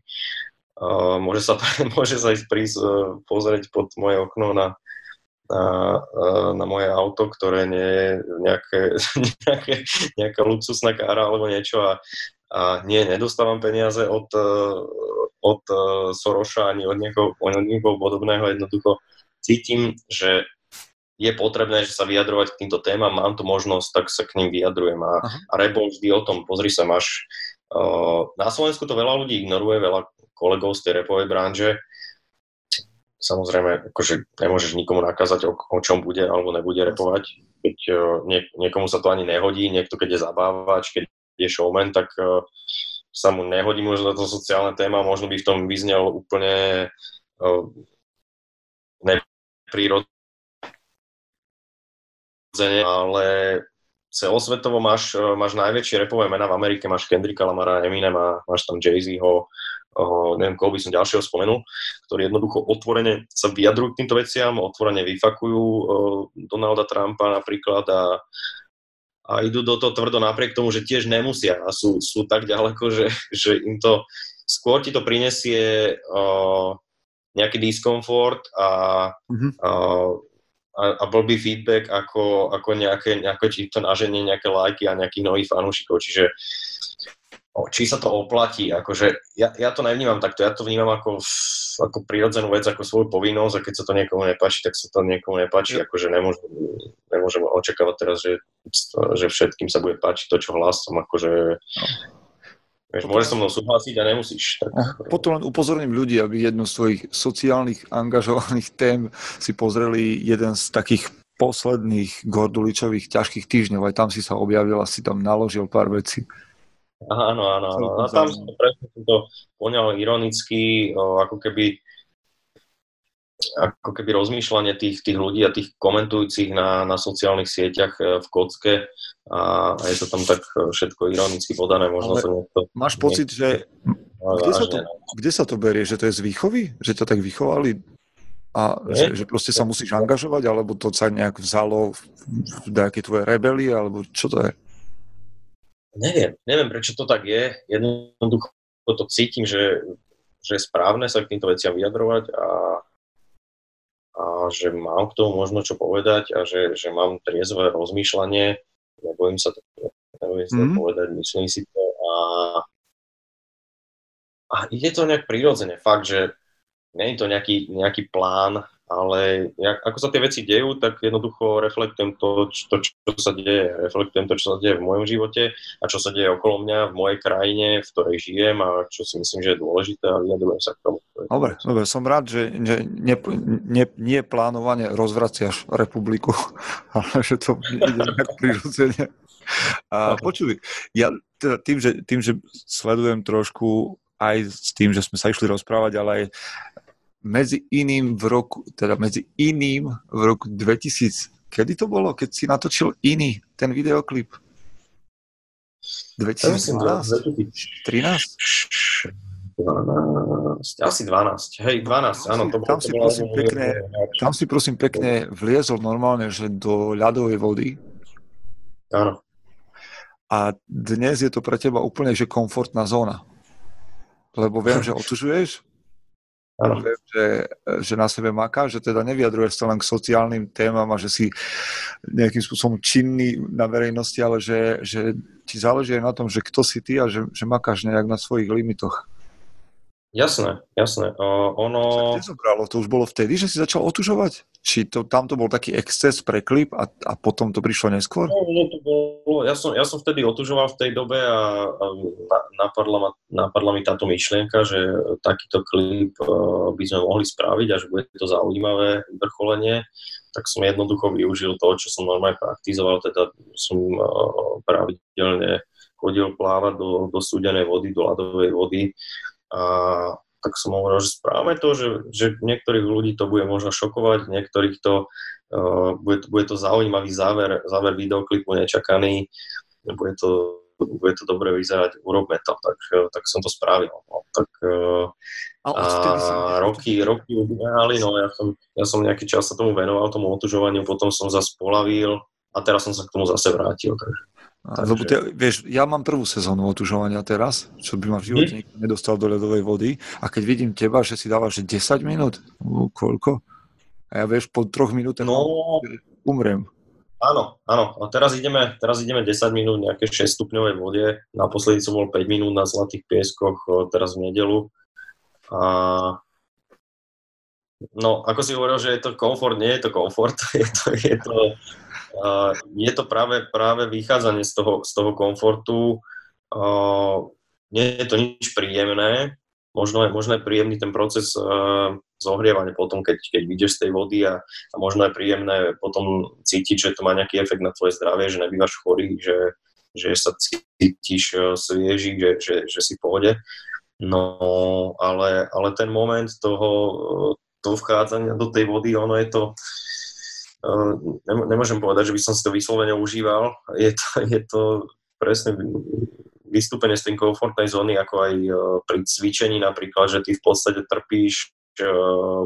Uh, môže, sa, môže sa ísť prísť uh, pozrieť pod moje okno na, na, na moje auto, ktoré nie je nejaké, nejaké, nejaká luxusná kára alebo niečo a, a nie, nedostávam peniaze od, od Soroša ani od niekoho, od niekoho podobného, jednoducho cítim, že je potrebné, že sa vyjadrovať k týmto témam, mám tu možnosť, tak sa k ním vyjadrujem. A, a rebol vždy o tom, pozri sa, máš, uh, na Slovensku to veľa ľudí ignoruje, veľa kolegov z tej repovej branže, samozrejme, akože nemôžeš nikomu nakázať, o, o čom bude alebo nebude repovať. Keď uh, nie, niekomu sa to ani nehodí, niekto keď je zabávač, keď je showman, tak uh, sa mu nehodí možno to sociálne téma, možno by v tom vyznel úplne uh, neprirodzene, ale celosvetovo máš, máš najväčšie repové mená v Amerike, máš Kendricka Lamara, Eminem a máš tam Jay-Zho, uh, neviem, koho by som ďalšieho spomenul, ktorí jednoducho otvorene sa vyjadrujú k týmto veciam, otvorene vyfakujú uh, Donalda Trumpa napríklad a, a idú do toho tvrdo napriek tomu, že tiež nemusia a sú, sú tak ďaleko, že, že im to skôr ti to prinesie uh, nejaký diskomfort a, mm-hmm. uh, a, a blbý feedback ako, ako nejaké, nejaké či to naženie nejaké lajky a nejakých nových fanúšikov. Čiže či sa to oplatí. Akože ja, ja to nevnímam takto, ja to vnímam ako, ako prirodzenú vec, ako svoju povinnosť a keď sa to niekomu nepáči, tak sa to niekomu nepáči. Akože nemôžem, nemôžem očakávať teraz, že, že všetkým sa bude páčiť to, čo hlasom. Akože, Vieš, môžeš so mnou súhlasiť a nemusíš. Tak... Potom len upozorním ľudí, aby jednu z svojich sociálnych angažovaných tém si pozreli jeden z takých posledných Gorduličových ťažkých týždňov. Aj tam si sa objavil a si tam naložil pár vecí. Áno, áno, áno. A tam som presne to poňal ironicky, ako keby ako keby rozmýšľanie tých, tých ľudí a tých komentujúcich na, na sociálnych sieťach e, v kocke a, a je to tam tak e, všetko ironicky podané, možno Ale to niekto... Máš pocit, niekto, že... Kde sa, to, kde sa to berie? Že to je z výchovy? Že ťa tak vychovali? A že, že proste sa musíš angažovať? Alebo to sa nejak vzalo v, nejaké tvoje rebelie? Alebo čo to je? Neviem, neviem, prečo to tak je. Jednoducho to cítim, že, že je správne sa k týmto veciam vyjadrovať a, a že mám k tomu možno čo povedať a že, že mám triezové rozmýšľanie. Nebojím sa to, nebojím sa mm-hmm. povedať, myslím si to a, a ide to nejak prirodzene. Fakt, že nie je to nejaký, nejaký plán ale jak, ako sa tie veci dejú, tak jednoducho reflektujem to, čo, to, čo sa deje. Reflektujem to, čo sa deje v mojom živote a čo sa deje okolo mňa, v mojej krajine, v ktorej žijem a čo si myslím, že je dôležité a vyjadrujem sa k tomu. Dobre, dobre, som rád, že, že ne, ne, nie plánovane rozvraciaš republiku, ale že to ide nejak prirodzene. A počuj, ja teda tým, že, tým, že sledujem trošku aj s tým, že sme sa išli rozprávať, ale aj medzi iným v roku, teda medzi iným v roku 2000, kedy to bolo, keď si natočil iný ten videoklip? 2012? 13? 12, asi 12, hej, 12, áno. To tam, bolo, si, prosím, pekne, tam si prosím pekne vliezol normálne, že do ľadovej vody. Áno. A dnes je to pre teba úplne, že komfortná zóna. Lebo viem, že otužuješ, Ano. Viem, že, že na sebe maká, že teda nevyjadruješ sa len k sociálnym témam a že si nejakým spôsobom činný na verejnosti, ale že, že ti záleží aj na tom, že kto si ty a že, že makáš nejak na svojich limitoch. Jasné, jasné. Uh, ono... Zobralo? To už bolo vtedy, že si začal otužovať? Či to, tam to bol taký exces pre klip a, a potom to prišlo neskôr? No, no to bolo, ja, som, ja som vtedy otužoval v tej dobe a, a napadla, ma, napadla mi táto myšlienka, že takýto klip uh, by sme mohli spraviť a že bude to zaujímavé vrcholenie. Tak som jednoducho využil to, čo som normálne praktizoval, teda som uh, pravidelne chodil plávať do, do súdenej vody, do ľadovej vody a tak som hovoril, že správame to, že, že niektorých ľudí to bude možno šokovať, niektorých to, uh, bude, bude to zaujímavý záver, záver videoklipu, nečakaný, bude to, bude to dobre vyzerať, urobme to, tak, tak som to spravil. No. Tak, uh, a, a roky, roky ubehali, no ja som, ja som nejaký čas sa tomu venoval, tomu otužovaniu, potom som zase polavil a teraz som sa k tomu zase vrátil. Takže. Takže... Lebo te, vieš, ja mám prvú sezónu otužovania teraz, čo by ma v živote hm? nikto nedostal do ľadovej vody a keď vidím teba, že si dávaš 10 minút, koľko? A ja vieš, po troch minútach no, umrem. Áno, áno. A teraz ideme, teraz ideme 10 minút nejaké 6 stupňovej vode. Naposledy som bol 5 minút na Zlatých pieskoch, teraz v nedelu. A no, ako si hovoril, že je to komfort, nie je to komfort. Je to, je to, je to práve, práve vychádzanie z toho, z toho komfortu. Nie je to nič príjemné, možno je, možno je príjemný ten proces zohrievania potom, keď, keď vyjdeš z tej vody a, a možno je príjemné potom cítiť, že to má nejaký efekt na tvoje zdravie, že nebývaš chorý, že, že sa cítiš svieži, že, že, že si v. No, ale, ale ten moment toho, toho vchádzania do tej vody, ono je to, nemôžem povedať, že by som si to vyslovene užíval. Je to, je to presne vystúpenie z tej komfortnej zóny, ako aj e, pri cvičení napríklad, že ty v podstate trpíš, e,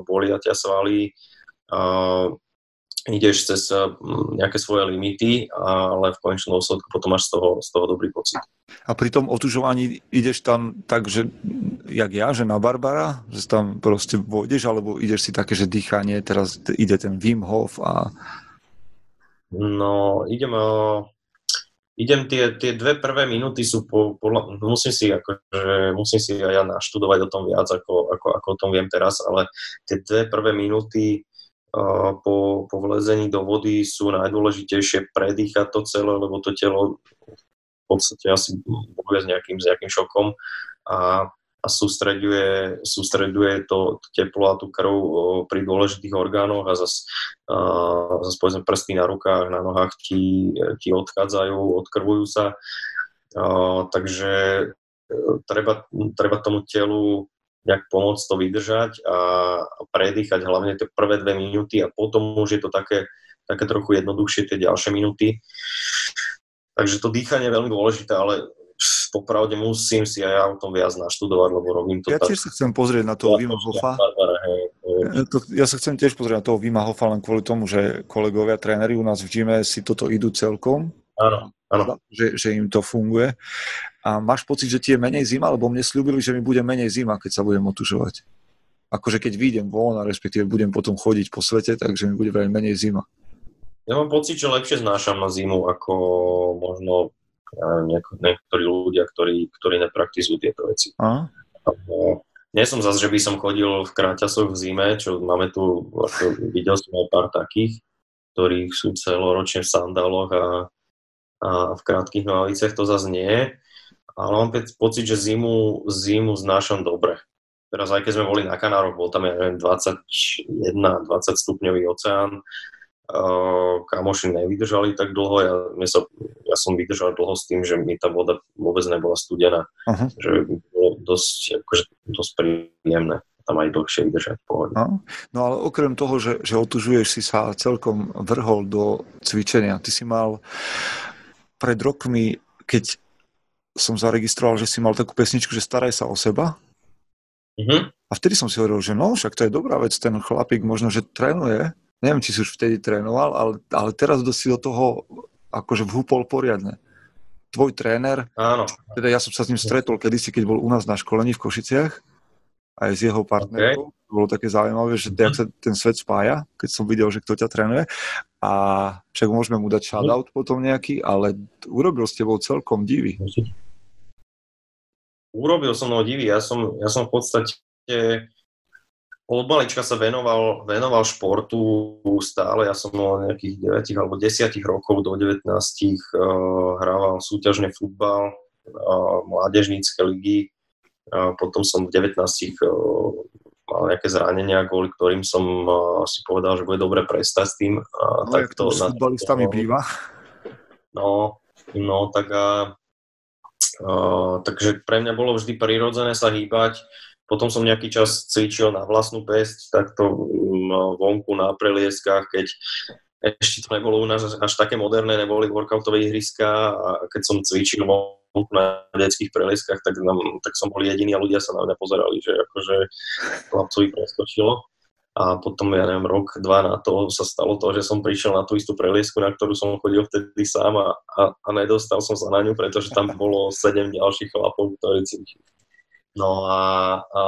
bolia ťa svaly, ideš cez nejaké svoje limity, ale v konečnom dôsledku potom máš z toho, z toho dobrý pocit. A pri tom otužovaní ideš tam tak, že jak ja, že na Barbara, že tam proste vôjdeš, alebo ideš si také, že dýchanie, teraz ide ten Wim Hof a... No, idem, idem tie, tie dve prvé minúty sú po, podľa, musím si ako, že musím si aj ja naštudovať o tom viac, ako, ako, ako o tom viem teraz, ale tie dve prvé minúty po, po vlezení do vody sú najdôležitejšie predýchať to celé, lebo to telo v podstate asi bojuje s nejakým, s nejakým šokom. A, a sústreďuje, sústreďuje to, teplo a tú krv pri dôležitých orgánoch a zase zas povedzme prsty na rukách, na nohách ti, ti odchádzajú, odkrvujú sa. Takže e, treba, treba tomu telu nejak pomôcť to vydržať a predýchať hlavne tie prvé dve minúty a potom už je to také, také trochu jednoduchšie tie ďalšie minúty. Takže to dýchanie je veľmi dôležité, ale popravde musím si aj ja o tom viac naštudovať, lebo robím to ja tak. Ja tiež sa chcem pozrieť na toho Vima Hofa. Ja sa chcem tiež pozrieť na toho Vima Hofa len kvôli tomu, že kolegovia, tréneri u nás v gyme si toto idú celkom. Áno, áno. Že, že im to funguje. A máš pocit, že ti je menej zima? Lebo mne slúbili, že mi bude menej zima, keď sa budem otužovať. Akože keď vyjdem von a respektíve budem potom chodiť po svete, takže mi bude veľmi menej zima. Ja mám pocit, že lepšie znášam na zimu ako možno ja niektorí ľudia, ktorí, ktorí nepraktizujú tieto veci. A? Nie som zase, že by som chodil v kráťasoch v zime, čo máme tu, ako videl som aj pár takých, ktorí sú celoročne v sandáloch a, a v krátkých nohavicách, to zase nie ale mám pocit, že zimu, zimu znášam dobre. Teraz aj keď sme boli na Kanároch, bol tam, ja neviem, 21-20 stupňový oceán, kamoši nevydržali tak dlho, ja, sa, ja som vydržal dlho s tým, že mi tá voda vôbec nebola studená, uh-huh. že bolo dosť, akože, dosť príjemné tam aj dlhšie vydržať pohode. No, no ale okrem toho, že, že otužuješ si sa celkom vrhol do cvičenia, ty si mal pred rokmi, keď som zaregistroval, že si mal takú pesničku, že staraj sa o seba. Mm-hmm. A vtedy som si hovoril, že no, však to je dobrá vec, ten chlapík možno, že trénuje. Neviem, či si už vtedy trénoval, ale, ale teraz si do toho akože vhúpol poriadne. Tvoj tréner, Áno. teda ja som sa s ním stretol kedysi, keď bol u nás na školení v Košiciach, aj s jeho partnerkou. Okay. Bolo také zaujímavé, že mm-hmm. sa ten svet spája, keď som videl, že kto ťa trénuje. A však môžeme mu dať shoutout potom nejaký, ale urobil s tebou celkom divy. Urobil som mnou divy. Ja som, ja som v podstate od malička sa venoval, venoval športu stále. Ja som mal nejakých 9 alebo 10 rokov do 19 uh, hrával súťažný futbal, uh, mládežnícke ligy. Uh, potom som v 19 uh, mal nejaké zranenia, kvôli ktorým som uh, si povedal, že bude dobre prestať s tým. Uh, no, tak to s futbalistami býva. No, no tak a takže pre mňa bolo vždy prirodzené sa hýbať. Potom som nejaký čas cvičil na vlastnú pesť, takto mm, vonku na prelieskách, keď ešte to nebolo u nás až také moderné, neboli workoutové ihriska a keď som cvičil vonku na detských prelieskách, tak, nám, tak som bol jediný a ľudia sa na mňa pozerali, že akože chlapcovi preskočilo. A potom, ja neviem, rok, dva na to sa stalo to, že som prišiel na tú istú preliesku, na ktorú som chodil vtedy sám a, a, a nedostal som sa na ňu, pretože tam bolo sedem ďalších chlapov, ktorí cvičili. No a, a,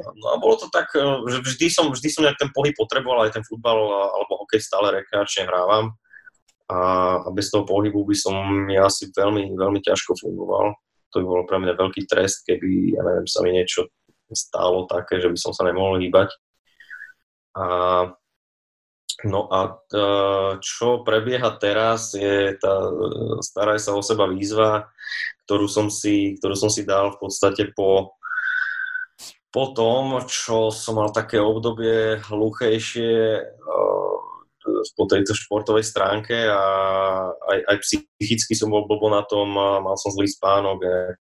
no a bolo to tak, že vždy som, vždy som nejak ten pohyb potreboval, aj ten futbal alebo hokej stále rekreačne hrávam a, a bez toho pohybu by som ja asi veľmi, veľmi ťažko fungoval. To by bolo pre mňa veľký trest, keby, ja neviem, sa mi niečo stálo také, že by som sa nemohol hýbať. A, no a t, čo prebieha teraz je tá staraj sa o seba výzva, ktorú som si, ktorú som si dal v podstate po, po tom, čo som mal také obdobie hluchejšie po tejto športovej stránke a aj, aj psychicky som bol blbo na tom, mal som zlý spánok,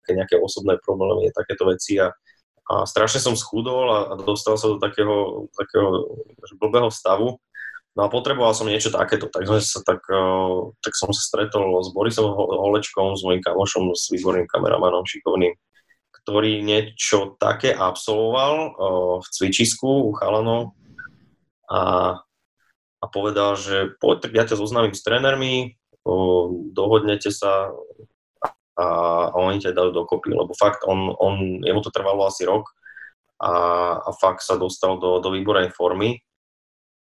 nejaké osobné problémy, takéto veci a a strašne som schudol a, a dostal sa do takého, takého blbého stavu. No a potreboval som niečo takéto, tak, sa, tak, tak som sa stretol s Borisom Holečkom, s mojim kamošom, s výborným kameramanom šikovným, ktorý niečo také absolvoval v cvičisku u chalanov a, a povedal, že poď, ja ťa zoznamím s trénermi, dohodnete sa, a, a oni ťa dajú dokopy, lebo fakt on, on, jemu to trvalo asi rok a, a fakt sa dostal do, do výbornej formy.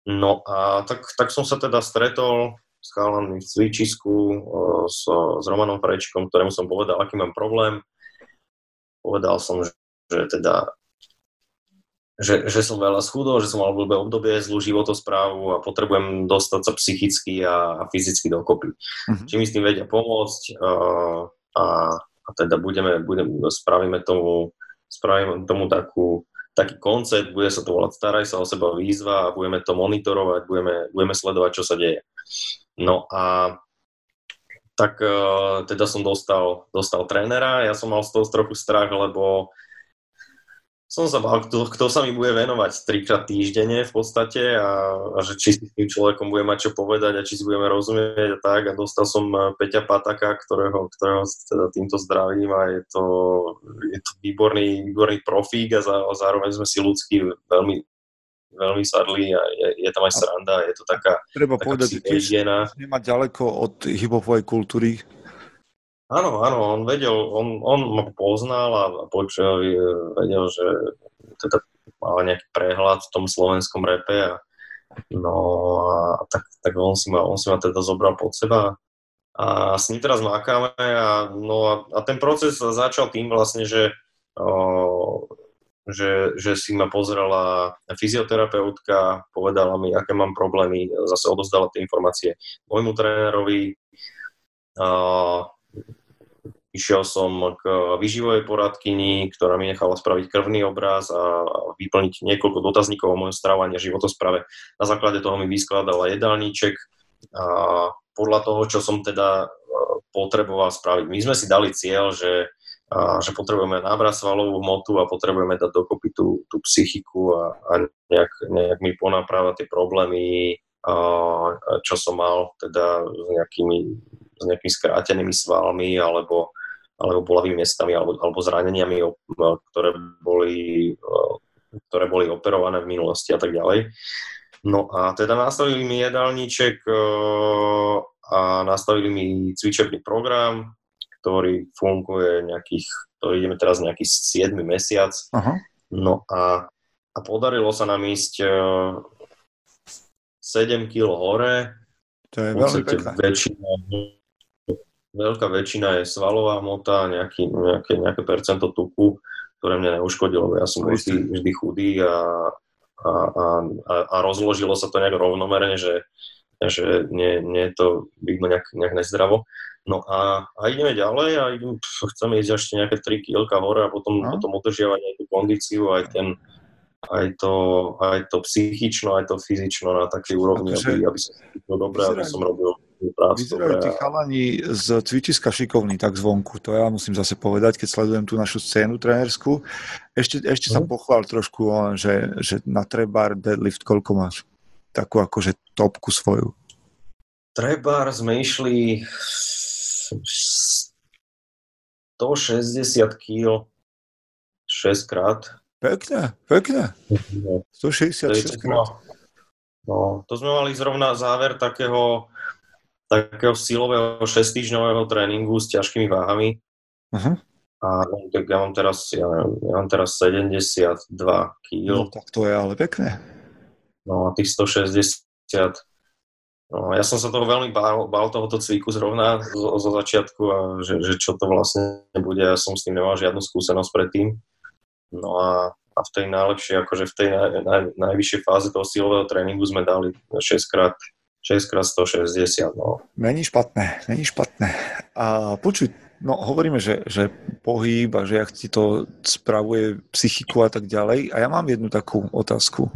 No a tak, tak som sa teda stretol s chalami v cvičisku, e, s, s Romanom Frečkom, ktorému som povedal, aký mám problém. Povedal som, že, že teda že, že som veľa schudol, že som mal blbé obdobie, zlú životosprávu a potrebujem dostať sa psychicky a, a fyzicky dokopy. Mm-hmm. Či mi s tým vedia pomôcť, uh, a, a teda budeme, budeme, spravíme tomu, spravíme tomu takú, taký koncept, bude sa to volať Staraj sa o seba výzva a budeme to monitorovať, budeme, budeme sledovať, čo sa deje. No a tak uh, teda som dostal, dostal trénera, ja som mal z toho trochu strach, lebo som sa bál, kto, kto sa mi bude venovať trikrát týždenne v podstate a, a že či si s tým človekom bude mať čo povedať a či si budeme rozumieť a tak. A dostal som eh, Peťa Pataka, ktorého, ktorého teda týmto zdravím a je to, je to výborný, výborný profík a, za, a zároveň sme si ľudský veľmi, veľmi sadli a je, je tam aj sranda, je to taká Treba taká povedať, že nemá ďaleko od hiphopovej kultúry, Áno, áno, on vedel, on, on ma poznal a počul, vedel, že teda mal nejaký prehľad v tom slovenskom repe a no a tak, tak on, si ma, on si ma teda zobral pod seba. A s ním teraz makáme a, no a, a ten proces začal tým vlastne, že, o, že, že si ma pozrela fyzioterapeutka, povedala mi, aké mám problémy, zase odozdala tie informácie môjmu trénerovi, a, Išiel som k vyživovej poradkyni, ktorá mi nechala spraviť krvný obraz a vyplniť niekoľko dotazníkov o mojom strávaní a životosprave. Na základe toho mi vyskladala jedálniček a podľa toho, čo som teda e, potreboval spraviť. My sme si dali cieľ, že, že potrebujeme nábrať svalovú hmotu a potrebujeme dať dokopy tú, tú psychiku a, a nejak, nejak mi ponápravať tie problémy, a, čo som mal teda s nejakými, s nejakými skrátenými svalmi alebo alebo bolavými miestami alebo, alebo zraneniami, ktoré boli, ktoré boli operované v minulosti a tak ďalej. No a teda nastavili mi jedálniček a nastavili mi cvičebný program, ktorý funguje nejakých, to ideme teraz nejaký 7 mesiac. Aha. No a, a podarilo sa nám ísť 7 kg hore. To je veľmi pekné. Väčšina, veľká väčšina je svalová mota, nejaký, nejaké, nejaké percento tuku, ktoré mňa neuškodilo. Ja som vždy, vždy chudý a, a, a, a rozložilo sa to nejak rovnomerne, že, že nie, nie je to vidno nejak, nejak nezdravo. No a, a ideme ďalej a idem, pf, chceme ísť ešte nejaké 3 kg hore a potom, no. potom udržiavať aj tú kondíciu, aj ten, aj to, aj to psychično, aj to fyzično na takej úrovni, akože, aby, aby som to dobré, aby som robil. Vyzerajú tí chalani z cvičiska šikovní tak zvonku, to ja musím zase povedať, keď sledujem tú našu scénu trénersku. Ešte, ešte sa Mhm. pochvál trošku, že, že na trebar deadlift koľko máš? Takú akože topku svoju. Trebar sme išli 160 kg 6 krát. Pekne, pekne. No, 166 krát. No, to sme mali zrovna záver takého, takého silového 6 tréningu s ťažkými váhami. Uh-huh. A tak ja mám teraz, ja, neviem, ja mám teraz 72 kg. No tak to je ale pekné. No a tých 160. No, ja som sa toho veľmi bál, bál tohoto cviku zrovna zo, zo začiatku a že, že čo to vlastne bude. Ja som s tým nemal žiadnu skúsenosť predtým. No a, a v tej najlepšej, akože v tej naj, naj, najvyššej fáze toho silového tréningu sme dali 6 krát 6 krát 160, no. Není špatné, není špatné. A počuj, no hovoríme, že, že pohyb a že jak ti to spravuje psychiku a tak ďalej. A ja mám jednu takú otázku.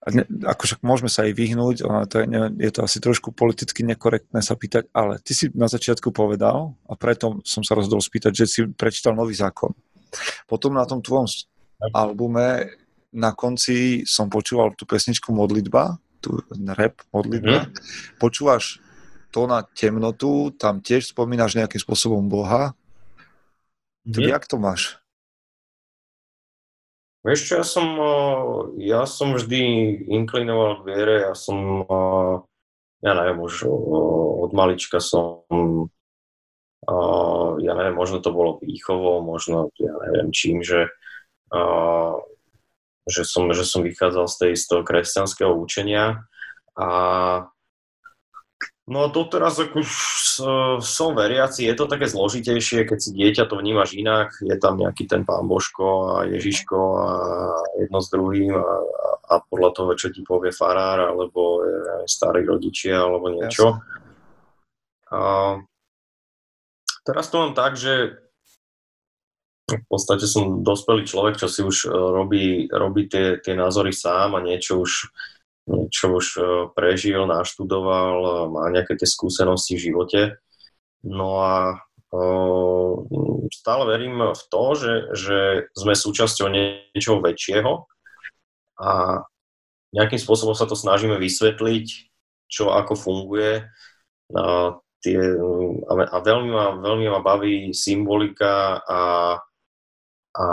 A ne, akože môžeme sa aj vyhnúť, ona to je, ne, je to asi trošku politicky nekorektné sa pýtať, ale ty si na začiatku povedal, a preto som sa rozhodol spýtať, že si prečítal nový zákon. Potom na tom tvojom albume na konci som počúval tú pesničku Modlitba, tú rap Modlitba. Mm-hmm. Počúvaš to na temnotu, tam tiež spomínaš nejakým spôsobom Boha. Tak mm-hmm. jak to máš? Vieš čo, ja som, ja som vždy inklinoval k viere, ja som, ja neviem, už od malička som, ja neviem, možno to bolo výchovou, možno, ja neviem čím, že, že, som, že som vychádzal z, tej, z toho kresťanského učenia a No to teraz ako som veriaci, je to také zložitejšie, keď si dieťa to vnímaš inak, je tam nejaký ten pán Božko a Ježiško a jedno s druhým a, a podľa toho, čo ti povie farár alebo starí rodičia alebo niečo. A teraz to mám tak, že v podstate som dospelý človek, čo si už robí, robí tie, tie názory sám a niečo už niečo už prežil, naštudoval, má nejaké tie skúsenosti v živote. No a stále verím v to, že, že sme súčasťou niečoho väčšieho a nejakým spôsobom sa to snažíme vysvetliť, čo ako funguje. A, tie, a veľmi, ma, veľmi ma baví symbolika a, a,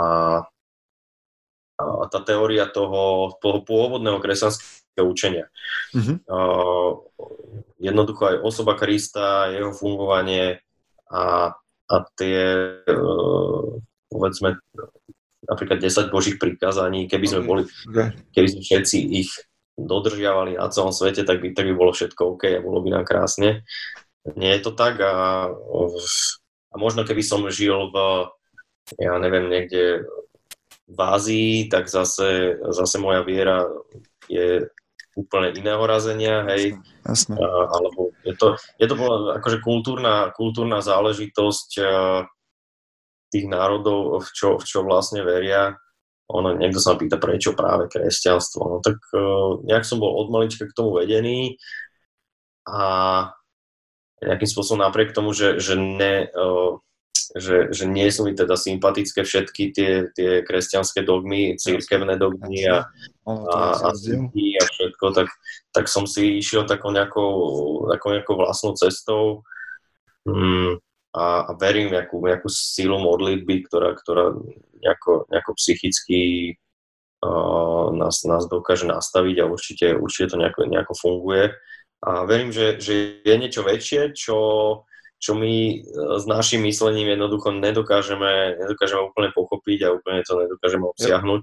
a tá teória toho, toho pôvodného kresťanského učenia. Mm-hmm. Uh, jednoducho aj osoba Krista, jeho fungovanie a, a tie, uh, povedzme, napríklad 10 božích prikázaní, keby sme boli, keby sme všetci ich dodržiavali na celom svete, tak by, tak by bolo všetko OK a bolo by nám krásne. Nie je to tak a, a možno keby som žil v, ja neviem, niekde v Ázii, tak zase, zase moja viera je úplne iného razenia, hej, Jasne. Uh, alebo je to, je to bola akože kultúrna, kultúrna záležitosť uh, tých národov, v čo, v čo vlastne veria. Ono, niekto sa pýta, prečo práve kresťanstvo. No tak uh, nejak som bol od malička k tomu vedený a nejakým spôsobom napriek tomu, že, že ne, uh, že, že nie sú mi teda sympatické všetky tie, tie kresťanské dogmy, církevné dogmy a, a, a, a všetko, tak, tak som si išiel takou nejakou, takou nejakou vlastnou cestou. Mm, a, a verím nejakú, nejakú sílu modlitby, ktorá, ktorá nejako, nejako psychicky uh, nás, nás dokáže nastaviť a určite, určite to nejako, nejako funguje. A verím, že, že je niečo väčšie, čo, čo my s našim myslením jednoducho nedokážeme, nedokážeme úplne pochopiť a úplne to nedokážeme obsiahnuť.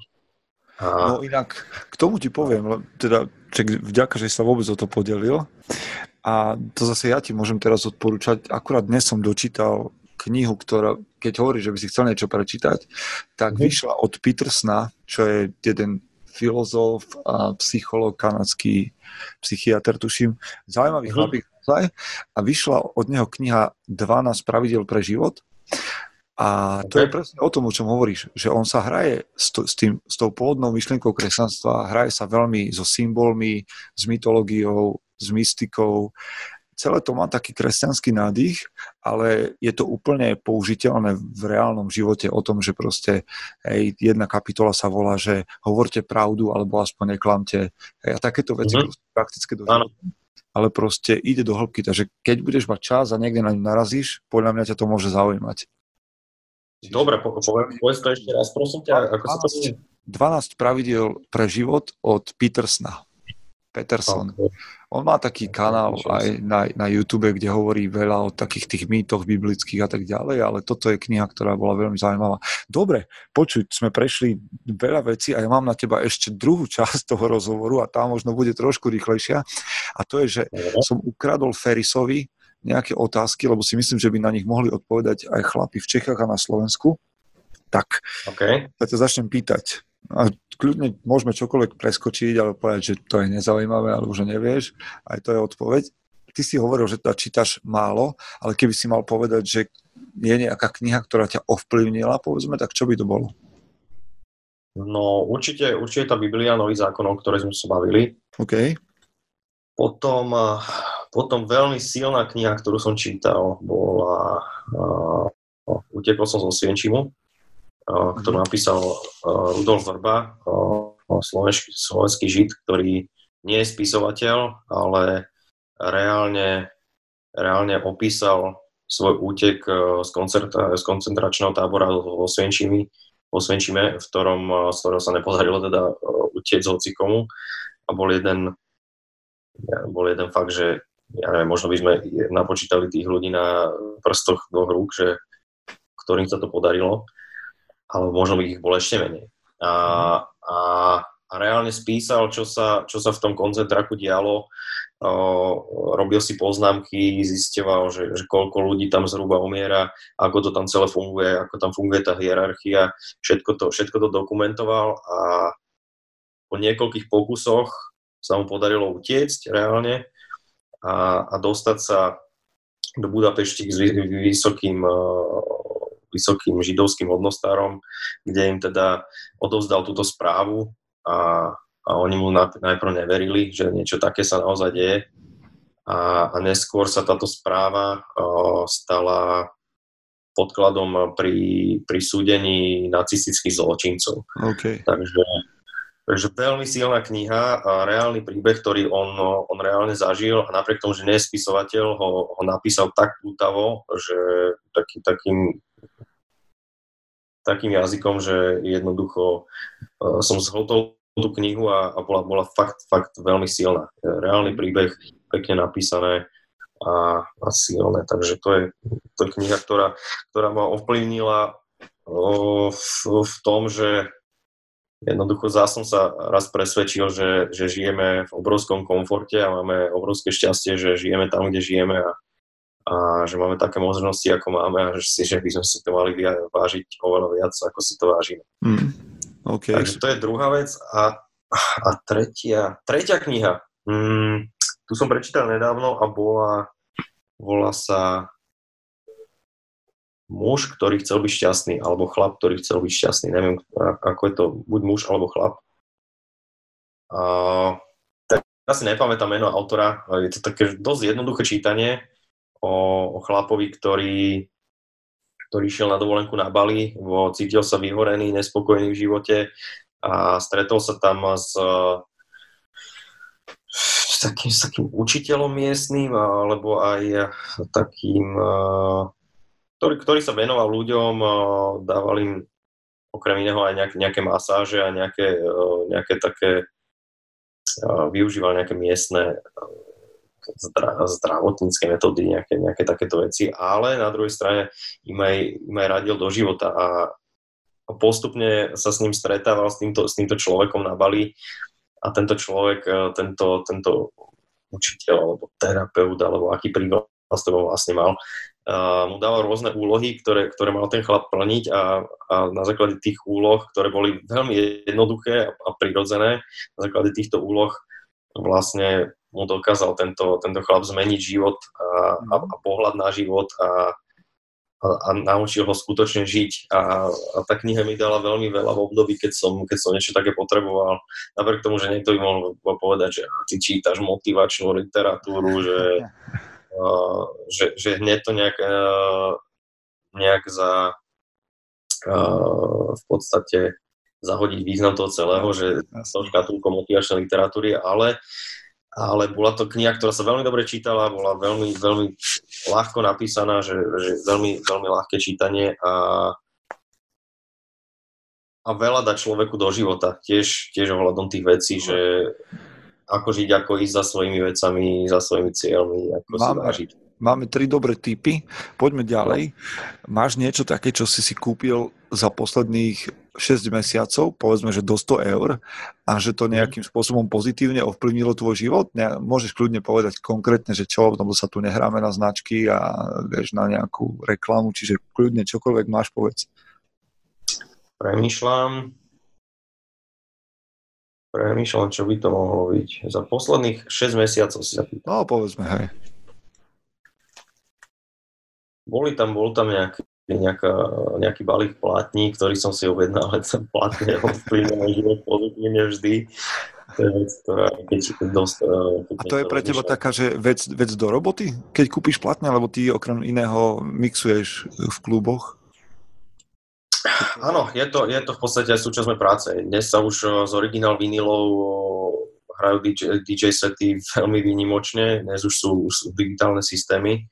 A... No inak, k tomu ti poviem, teda, čak, vďaka, že sa vôbec o to podelil. A to zase ja ti môžem teraz odporúčať. Akurát dnes som dočítal knihu, ktorá, keď hovorí, že by si chcel niečo prečítať, tak vyšla od Petersna, čo je jeden filozof a psycholog, kanadský psychiatr, tuším. Zaujímavý uh-huh. chlapík a vyšla od neho kniha 12 pravidel pre život. A to okay. je presne o tom, o čom hovoríš, že on sa hraje s, to, s, tým, s tou pôvodnou myšlienkou kresťanstva, hraje sa veľmi so symbolmi, s mytológiou, s mystikou, celé to má taký kresťanský nádych, ale je to úplne použiteľné v reálnom živote o tom, že proste hej, jedna kapitola sa volá, že hovorte pravdu alebo aspoň neklamte. Hej, a takéto veci mm-hmm. praktické do ale proste ide do hĺbky, takže keď budeš mať čas a niekde na ňu narazíš, podľa mňa ťa to môže zaujímať. Dobre, po, povedz to ešte raz, prosím ťa, ako 12, sa to 12 pravidel pre život od Petersna. Peterson. Okay. On má taký kanál aj na, na YouTube, kde hovorí veľa o takých tých mýtoch biblických a tak ďalej, ale toto je kniha, ktorá bola veľmi zaujímavá. Dobre, počuť, sme prešli veľa vecí a ja mám na teba ešte druhú časť toho rozhovoru a tá možno bude trošku rýchlejšia a to je, že som ukradol Ferisovi nejaké otázky, lebo si myslím, že by na nich mohli odpovedať aj chlapi v Čechách a na Slovensku. Tak, okay. ja ťa začnem pýtať. A kľudne môžeme čokoľvek preskočiť, ale povedať, že to je nezaujímavé, alebo že nevieš. Aj to je odpoveď. Ty si hovoril, že teda čítaš málo, ale keby si mal povedať, že je nejaká kniha, ktorá ťa ovplyvnila, povedzme, tak čo by to bolo? No určite, určite tá Biblia, Nový zákon, o ktorej sme sa bavili. OK. Potom, potom veľmi silná kniha, ktorú som čítal, bola uh, Utekol som zo Svienčimu ktorú napísal Rudolf Vrba, slovenský, slovenský žid, ktorý nie je spisovateľ, ale reálne, reálne opísal svoj útek z, z koncentračného tábora vo Svenčimi, vo Svenčime, v ktorom, z ktorého sa nepodarilo teda utiec hoci komu. A bol jeden, bol jeden fakt, že ja neviem, možno by sme napočítali tých ľudí na prstoch dvoch rúk, že, ktorým sa to podarilo alebo možno by ich bolo ešte menej. A, a, a reálne spísal, čo sa, čo sa v tom koncentraku dialo, o, robil si poznámky, zisteval, že, že koľko ľudí tam zhruba umiera, ako to tam celé funguje, ako tam funguje tá hierarchia, všetko to, všetko to dokumentoval a po niekoľkých pokusoch sa mu podarilo utiecť reálne a, a dostať sa do Budapešti s vysokým vysokým židovským hodnostárom, kde im teda odovzdal túto správu a, a oni mu najprv neverili, že niečo také sa naozaj deje. A, a neskôr sa táto správa uh, stala podkladom pri, pri súdení nacistických zločincov. Okay. Takže, takže veľmi silná kniha a reálny príbeh, ktorý on, on reálne zažil a napriek tomu, že nie je spisovateľ, ho, ho napísal tak pútavo, že taký, takým takým jazykom, že jednoducho uh, som zhltol tú knihu a, a bola, bola fakt, fakt veľmi silná. Reálny príbeh, pekne napísané a, a silné. Takže to je, to je kniha, ktorá, ktorá ma ovplyvnila uh, v, v tom, že jednoducho zás som sa raz presvedčil, že, že žijeme v obrovskom komforte a máme obrovské šťastie, že žijeme tam, kde žijeme a, a že máme také možnosti, ako máme a že si, že by sme si to mali vážiť oveľa viac, ako si to vážime. Mm. Okay. Takže to je druhá vec. A, a tretia, tretia kniha. Mm, tu som prečítal nedávno a bola, volá sa muž, ktorý chcel byť šťastný, alebo chlap, ktorý chcel byť šťastný. Neviem, ako je to, buď muž alebo chlap. A, tak ja si nepamätám meno autora, je to také dosť jednoduché čítanie, o, o chlapovi, ktorý, ktorý šiel na dovolenku na Bali, bo cítil sa vyhorený, nespokojný v živote a stretol sa tam s, s, takým, s takým učiteľom miestným alebo aj takým, ktorý, ktorý sa venoval ľuďom, dával im okrem iného aj nejaké, nejaké masáže a nejaké, nejaké také využíval nejaké miestne zdravotnícke metódy, nejaké, nejaké takéto veci, ale na druhej strane im aj, im aj radil do života a postupne sa s ním stretával, s týmto, s týmto človekom na Bali a tento človek, e, tento, tento učiteľ alebo terapeut alebo aký tebou vlastne mal, uh, mu dával rôzne úlohy, ktoré, ktoré mal ten chlap plniť a, a na základe tých úloh, ktoré boli veľmi jednoduché a, a prirodzené, na základe týchto úloh vlastne mu dokázal tento, tento chlap zmeniť život a, a, a pohľad na život a, a, a naučil ho skutočne žiť. A, a tá kniha mi dala veľmi veľa v období, keď som, keď som niečo také potreboval. Napriek tomu, že niekto by mohol povedať, že ty čítaš motivačnú literatúru, že uh, že, že hneď to nejak, uh, nejak za uh, v podstate zahodiť význam toho celého, že to škatulko motivačnej literatúry, ale ale bola to kniha, ktorá sa veľmi dobre čítala, bola veľmi, veľmi ľahko napísaná, že, že veľmi, veľmi ľahké čítanie a, a veľa dá človeku do života, tiež, tiež ohľadom tých vecí, že ako žiť, ako ísť za svojimi vecami, za svojimi cieľmi, ako Máme, si vážiť. Máme tri dobré typy, poďme ďalej. Máš niečo také, čo si si kúpil za posledných 6 mesiacov, povedzme, že do 100 eur a že to nejakým spôsobom pozitívne ovplyvnilo tvoj život? Ne, môžeš kľudne povedať konkrétne, že čo, lebo sa tu nehráme na značky a vieš, na nejakú reklamu, čiže kľudne čokoľvek máš, povedz. Premýšľam, premýšľam, čo by to mohlo byť. Za posledných 6 mesiacov si sa pýtal. No, povedzme, hej. Boli tam, bol tam nejaký nejaká, nejaký balík plátní, ktorý som si objednal, ale ten plátne ovplyvňuje život pozitívne vždy. To je vec, ktorá, keď, keď dosť, keď A to je pre teba taká, že vec, vec do roboty, keď kúpiš platne, alebo ty okrem iného mixuješ v kluboch? Áno, je to, je to v podstate aj súčasť mojej práce. Dnes sa už z originál vinilov hrajú DJ, DJ sety veľmi výnimočne, dnes už sú, už sú digitálne systémy,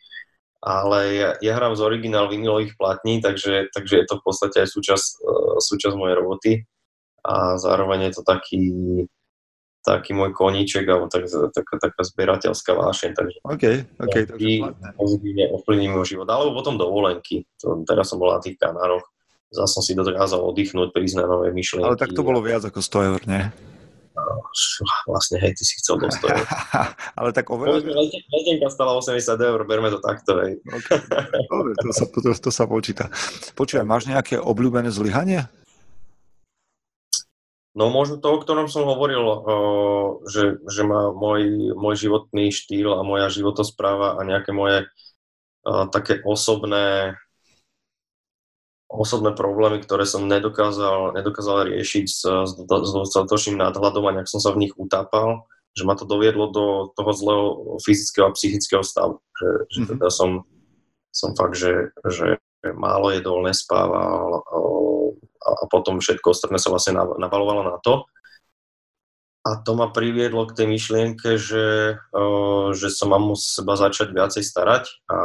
ale ja, ja hrám z originál vinilových platní, takže, takže je to v podstate aj súčasť, uh, súčasť mojej roboty a zároveň je to taký, taký môj koníček alebo tak, taká, taká zbierateľská vášeň. Takže OK, OK. pozitívne ovplyvní môj život. Alebo potom dovolenky. To, teraz som bol na tých Kanároch. Zase som si dokázal oddychnúť, priznať nové myšlienky. Ale tak to bolo viac ako 100 eur, nie? Vlastne, hej, ty si chcel dostať. Ale tak oveľa... Letenka stala 80 eur, berme to takto, hej. Okay. Dobre, to, sa, to, to sa počíta. Počúvaj, máš nejaké obľúbené zlyhanie? No možno to, o ktorom som hovoril, že, že má môj, môj životný štýl a moja životospráva a nejaké moje také osobné osobné problémy, ktoré som nedokázal, nedokázal riešiť s, s, dostatočným nadhľadom a nejak som sa v nich utápal, že ma to doviedlo do toho zlého fyzického a psychického stavu. Že, že mm-hmm. teda som, som fakt, že, že málo jedol, nespával a, a potom všetko ostatné sa vlastne navalovalo na to. A to ma priviedlo k tej myšlienke, že, že sa mám o seba začať viacej starať a,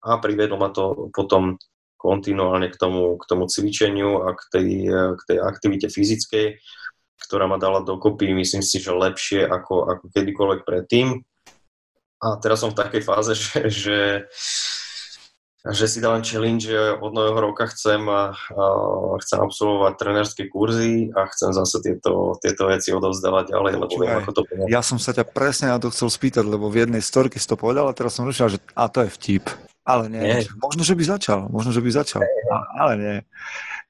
a priviedlo ma to potom kontinuálne k tomu, k tomu cvičeniu a k tej, k tej aktivite fyzickej, ktorá ma dala dokopy, myslím si, že lepšie ako, ako kedykoľvek predtým. A teraz som v takej fáze, že, že, že si dávam challenge, že od nového roka chcem, a, a chcem absolvovať trenerské kurzy a chcem zase tieto, tieto veci odovzdávať ďalej, lebo viem, ako to bude. Ja som sa ťa presne na to chcel spýtať, lebo v jednej storky si to povedal a teraz som rozšiel, že a to je vtip. Ale nie. nie. Možno, že by začal. Možno, že by začal. Ale nie.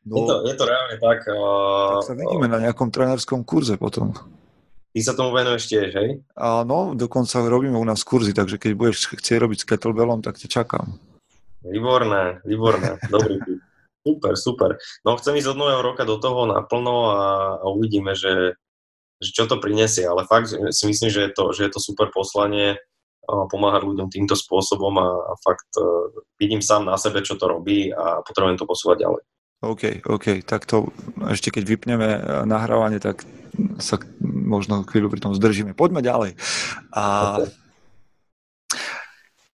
No, je, to, je to reálne tak. Uh, tak sa vidíme uh, na nejakom trenerskom kurze potom. Ty sa tomu venuješ tiež, hej? Áno, dokonca robíme u nás kurzy, takže keď budeš chcieť robiť s kettlebellom, tak ťa čakám. Výborné, výborné. Dobrý Super, super. No chcem ísť od nového roka do toho naplno a, a uvidíme, že, že čo to prinesie, ale fakt si myslím, že je to, že je to super poslanie pomáhať ľuďom týmto spôsobom a, fakt uh, vidím sám na sebe, čo to robí a potrebujem to posúvať ďalej. OK, OK, tak to ešte keď vypneme e, nahrávanie, tak sa možno chvíľu pri tom zdržíme. Poďme ďalej. A okay.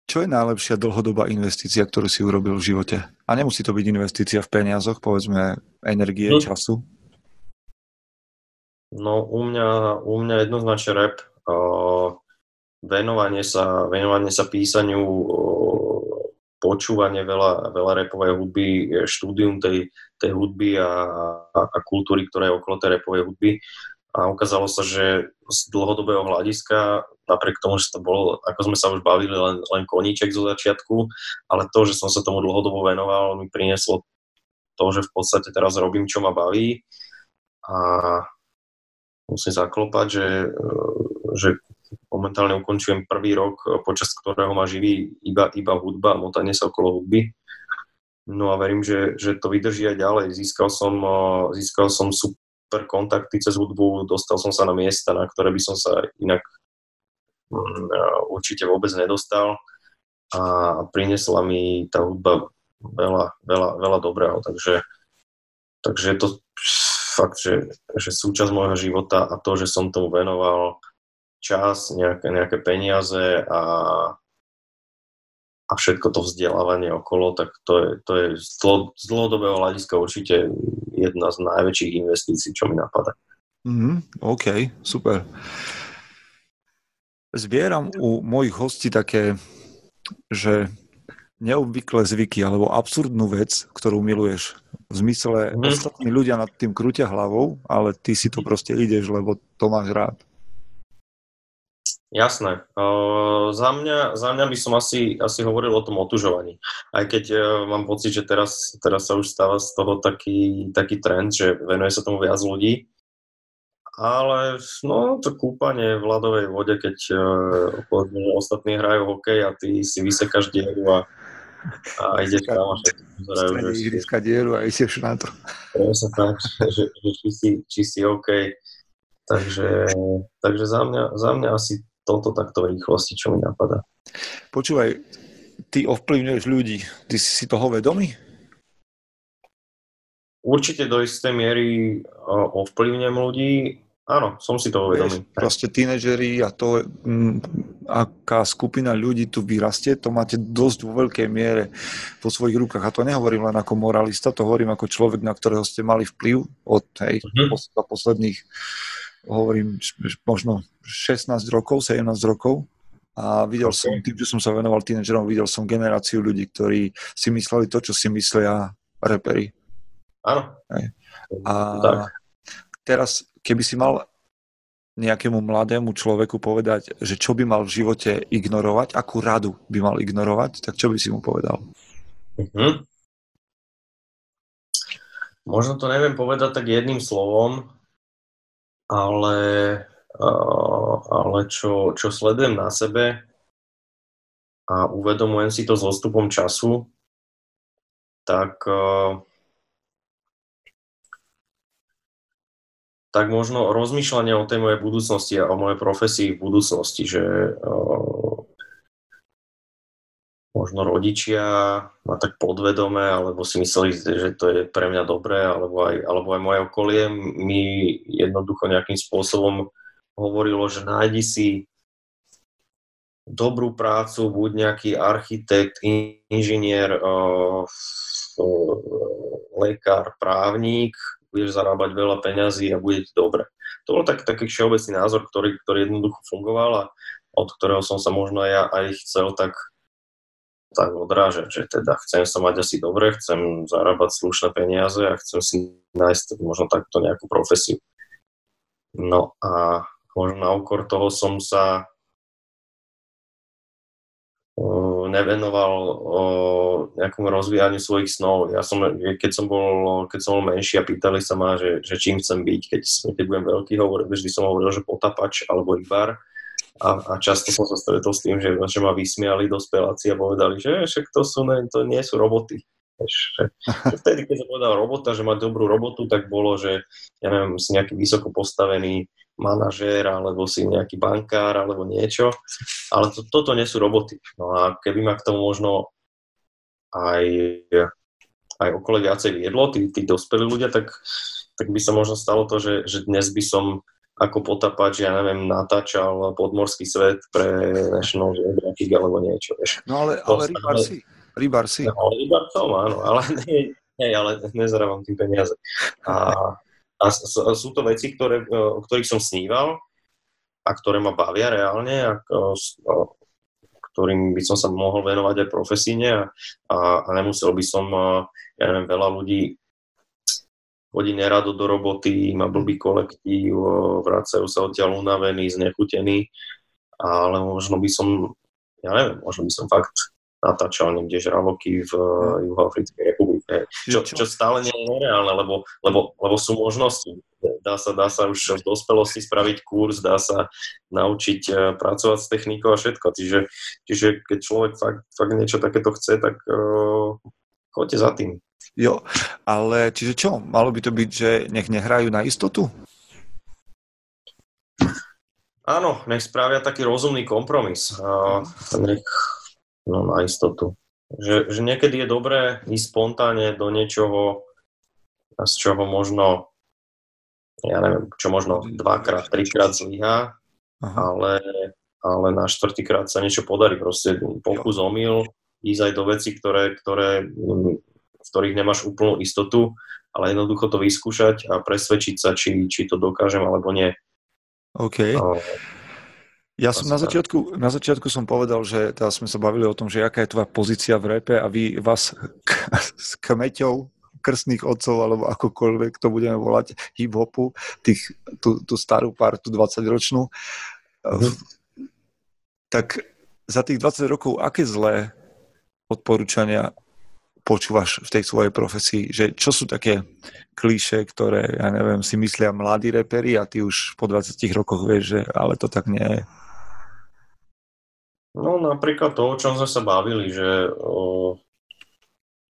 čo je najlepšia dlhodobá investícia, ktorú si urobil v živote? A nemusí to byť investícia v peniazoch, povedzme energie, hm. času? No u mňa, u mňa jednoznačne. Uh, venovanie sa, venovanie sa písaniu, počúvanie veľa, veľa repovej hudby, štúdium tej, tej hudby a, a, a kultúry, ktorá je okolo tej repovej hudby. A ukázalo sa, že z dlhodobého hľadiska, napriek tomu, že to bolo, ako sme sa už bavili, len, len koníček zo začiatku, ale to, že som sa tomu dlhodobo venoval, mi prinieslo to, že v podstate teraz robím, čo ma baví a musím zaklopať, že, že momentálne ukončujem prvý rok, eh, počas ktorého ma živí iba, iba hudba motanie sa okolo hudby. No a verím, že, že to vydrží aj ďalej. Získal som, eh, získal som super kontakty cez hudbu, dostal som sa na miesta, na ktoré by som sa inak mm, určite vôbec nedostal a priniesla mi tá hudba veľa, veľa, veľa dobrého, takže, takže je to fakt, že, že súčasť môjho života a to, že som tomu venoval čas, nejaké, nejaké peniaze a, a všetko to vzdelávanie okolo, tak to je, to je z, dlhodobého hľadiska určite jedna z najväčších investícií, čo mi napadá. Mm, OK, super. Zbieram u mojich hostí také, že neobvyklé zvyky alebo absurdnú vec, ktorú miluješ. V zmysle mm. ostatní ľudia nad tým krútia hlavou, ale ty si to proste ideš, lebo to máš rád. Jasné. Uh, za, mňa, za mňa by som asi, asi hovoril o tom otužovaní. Aj keď uh, mám pocit, že teraz, teraz sa už stáva z toho taký, taký trend, že venuje sa tomu viac ľudí. Ale no, to kúpanie v ľadovej vode, keď uh, ostatní hrajú hokej a ty si vysekáš dieru a, a ideš tam a všetko ihriska dieru a ideš na to. Presne tak, že, že či, si, či si OK. Takže, takže za, mňa, za mňa asi toto takto v rýchlosti, čo mi napadá. Počúvaj, ty ovplyvňuješ ľudí, ty si toho vedomý? Určite do istej miery ovplyvňujem ľudí, Áno, som si toho vedomý. Proste tínežeri a to, m, aká skupina ľudí tu vyrastie, to máte dosť vo veľkej miere vo svojich rukách. A to nehovorím len ako moralista, to hovorím ako človek, na ktorého ste mali vplyv od hej, za posledných, hovorím, možno 16 rokov, 17 rokov. A videl okay. som, tým, že som sa venoval tínežerom, videl som generáciu ľudí, ktorí si mysleli to, čo si myslia reperi. Áno. A tak. teraz keby si mal nejakému mladému človeku povedať, že čo by mal v živote ignorovať, akú radu by mal ignorovať, tak čo by si mu povedal? Mm-hmm. Možno to neviem povedať tak jedným slovom, ale, uh, ale čo, čo sledujem na sebe a uvedomujem si to s odstupom času, tak uh, tak možno rozmýšľanie o tej mojej budúcnosti a o mojej profesii v budúcnosti, že uh, možno rodičia ma tak podvedome, alebo si mysleli, že to je pre mňa dobré, alebo aj, alebo aj moje okolie mi jednoducho nejakým spôsobom hovorilo, že nájdi si dobrú prácu, buď nejaký architekt, inžinier, lekár, právnik, budeš zarábať veľa peňazí a bude ti dobre. To bol tak, taký všeobecný názor, ktorý, ktorý jednoducho fungoval a od ktorého som sa možno ja aj chcel tak, tak odrážať, že teda chcem sa mať asi dobre, chcem zarábať slušné peniaze a chcem si nájsť možno takto nejakú profesiu. No a možno na úkor toho som sa nevenoval o rozvíjaniu svojich snov. Ja som, keď som bol, keď som bol menší a pýtali sa ma, že, že čím chcem byť, keď, keď budem veľký, hovoril, vždy som hovoril, že potapač alebo ibar. A, a často som sa stretol s tým, že, že ma vysmiali dospeláci a povedali, že však to, sú, ne, to nie sú roboty. Vtedy, keď som povedal robota, že má dobrú robotu, tak bolo, že ja neviem, si nejaký vysoko postavený manažér, alebo si nejaký bankár, alebo niečo, ale to, toto nie sú roboty. No a keby ma k tomu možno aj, aj okolo viacej viedlo, tí, tí dospelí ľudia, tak, tak by sa možno stalo to, že, že dnes by som ako potapač, ja neviem, natáčal podmorský svet pre National Geographic alebo niečo. Vieš. No ale, ale rybar si. Rybar si. No, rybar som, áno, ale nie, nie ale nezarábam tým peniaze. A, a sú to veci, ktoré, e, o ktorých som sníval a ktoré ma bavia reálne a ktorým by som sa mohol venovať aj profesíne a, a, a nemusel by som, e, ja neviem, veľa ľudí chodí nerado do roboty, má blbý kolektív, e, vracajú sa odtiaľ unavení, znechutení, ale možno by som, ja neviem, možno by som fakt natáčal niekde žraloky v uh, Juhoafrickej republike. Čo, čo stále nie je nereálne, lebo, lebo, lebo sú možnosti. Dá sa, dá sa už v dospelosti spraviť kurz, dá sa naučiť uh, pracovať s technikou a všetko. Čiže, čiže keď človek fakt, fakt niečo takéto chce, tak uh, choďte za tým. Jo, ale čiže čo? Malo by to byť, že nech nehrajú na istotu? Áno, nech spravia taký rozumný kompromis. Uh, nech, no na istotu. Že, že niekedy je dobré ísť spontánne do niečoho, z čoho možno, ja neviem, čo možno dvakrát, trikrát zlyhá, ale, ale na štvrtýkrát sa niečo podarí. Proste pokus omyl, ísť aj do veci, ktoré, ktoré, v ktorých nemáš úplnú istotu, ale jednoducho to vyskúšať a presvedčiť sa, či, či to dokážem alebo nie. OK. No, ja som na začiatku, na začiatku som povedal, že teraz sme sa bavili o tom, že aká je tvoja pozícia v repe a vy vás s kmeťou krstných otcov, alebo akokoľvek to budeme volať, hip-hopu, tých, tú, tú starú partu 20-ročnú. Mm. Tak za tých 20 rokov, aké zlé odporúčania počúvaš v tej svojej profesii, že čo sú také klíše, ktoré, ja neviem, si myslia mladí reperi a ty už po 20 rokoch vieš, že ale to tak nie je. No napríklad to, o čom sme sa bavili, že, o,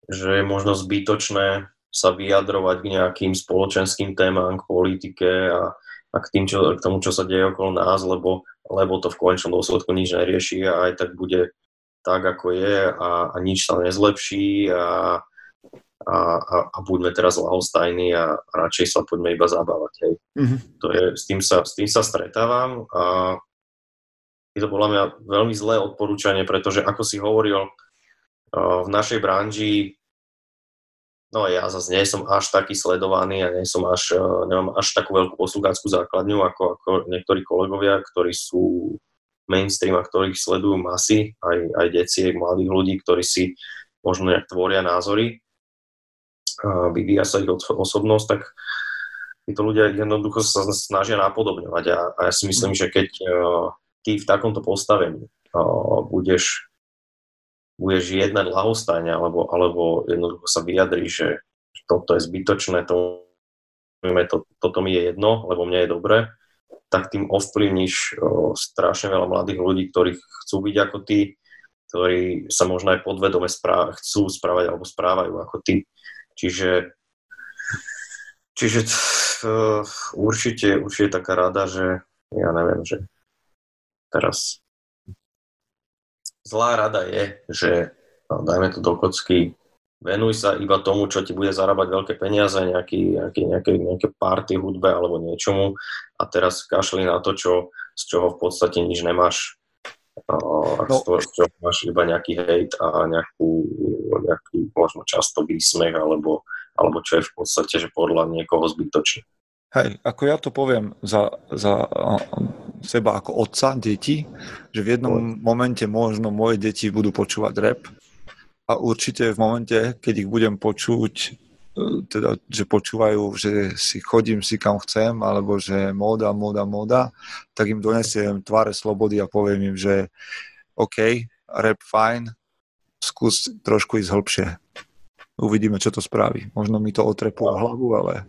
že je možno zbytočné sa vyjadrovať k nejakým spoločenským témam, k politike a, a k, tým, čo, k tomu, čo sa deje okolo nás, lebo, lebo to v konečnom dôsledku nič nerieši a aj tak bude tak, ako je a, a nič sa nezlepší a, a, a, a buďme teraz lahostajní a, a radšej sa poďme iba zabávať. Hej. Mm-hmm. To je, s, tým sa, s tým sa stretávam a je to podľa mňa veľmi zlé odporúčanie, pretože ako si hovoril, v našej branži No ja zase nie som až taký sledovaný a nie som až, nemám až takú veľkú poslucháckú základňu ako, ako niektorí kolegovia, ktorí sú mainstream ktorých sledujú masy, aj, aj deciek, mladých ľudí, ktorí si možno nejak tvoria názory, a vyvíja sa ich osobnosť, tak títo ľudia jednoducho sa snažia napodobňovať. A, a ja si myslím, že keď uh, ty v takomto postavení uh, budeš, budeš jednať lahostajne alebo, alebo jednoducho sa vyjadri, že toto je zbytočné, to, to, toto mi je jedno, lebo mne je dobre, tak tým ovplyvníš strašne veľa mladých ľudí, ktorí chcú byť ako ty, ktorí sa možno aj podvedome správ- chcú správať alebo správajú ako ty. Čiže, čiže uh, určite, určite taká rada, že ja neviem, že teraz zlá rada je, že no, dajme to do kocky, venuj sa iba tomu, čo ti bude zarábať veľké peniaze, nejaký, nejaký, nejaké, nejaké party, hudbe alebo niečomu a teraz kašli na to, čo, z čoho v podstate nič nemáš. Uh, no. z čoho máš iba nejaký hejt a nejakú, nejaký možno často výsmech alebo, alebo čo je v podstate, že podľa niekoho zbytočné. Hej, ako ja to poviem za, za seba ako otca detí, že v jednom momente možno moje deti budú počúvať rap, a určite v momente, keď ich budem počuť, e, teda, že počúvajú, že si chodím si kam chcem, alebo že móda, móda, móda, tak im donesiem tváre slobody a poviem im, že OK, rap fajn, skús trošku ísť hĺbšie. Uvidíme, čo to spraví. Možno mi to otrepú hlavu, ale...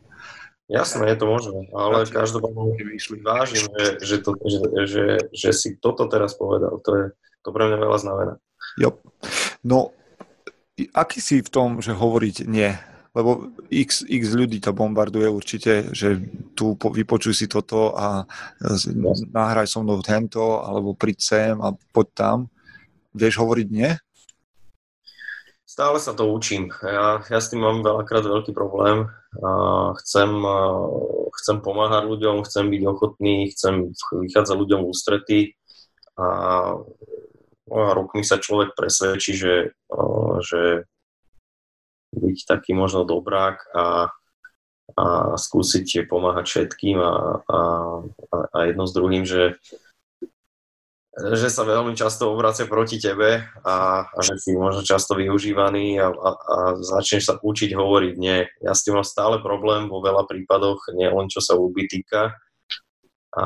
Jasné, je to možné, ale každopádne vážim, že, že, to, že, že, že si toto teraz povedal. To, je, to pre mňa veľa znamená. Jo. No, aký si v tom, že hovoriť nie? Lebo x, x ľudí to bombarduje určite, že tu vypočuj si toto a nahraj so mnou tento, alebo príď sem a poď tam. Vieš hovoriť nie? Stále sa to učím. Ja, ja s tým mám veľakrát veľký problém. A chcem, chcem pomáhať ľuďom, chcem byť ochotný, chcem vychádzať ľuďom v ústrety a rokmi sa človek presvedčí, že, že byť taký možno dobrák a, a skúsiť pomáhať všetkým a, a, a jedno s druhým, že, že sa veľmi často obracia proti tebe a, a že si možno často využívaný a, a, a začneš sa učiť hovoriť nie. Ja s tým mám stále problém vo veľa prípadoch, nie len čo sa úby týka. A,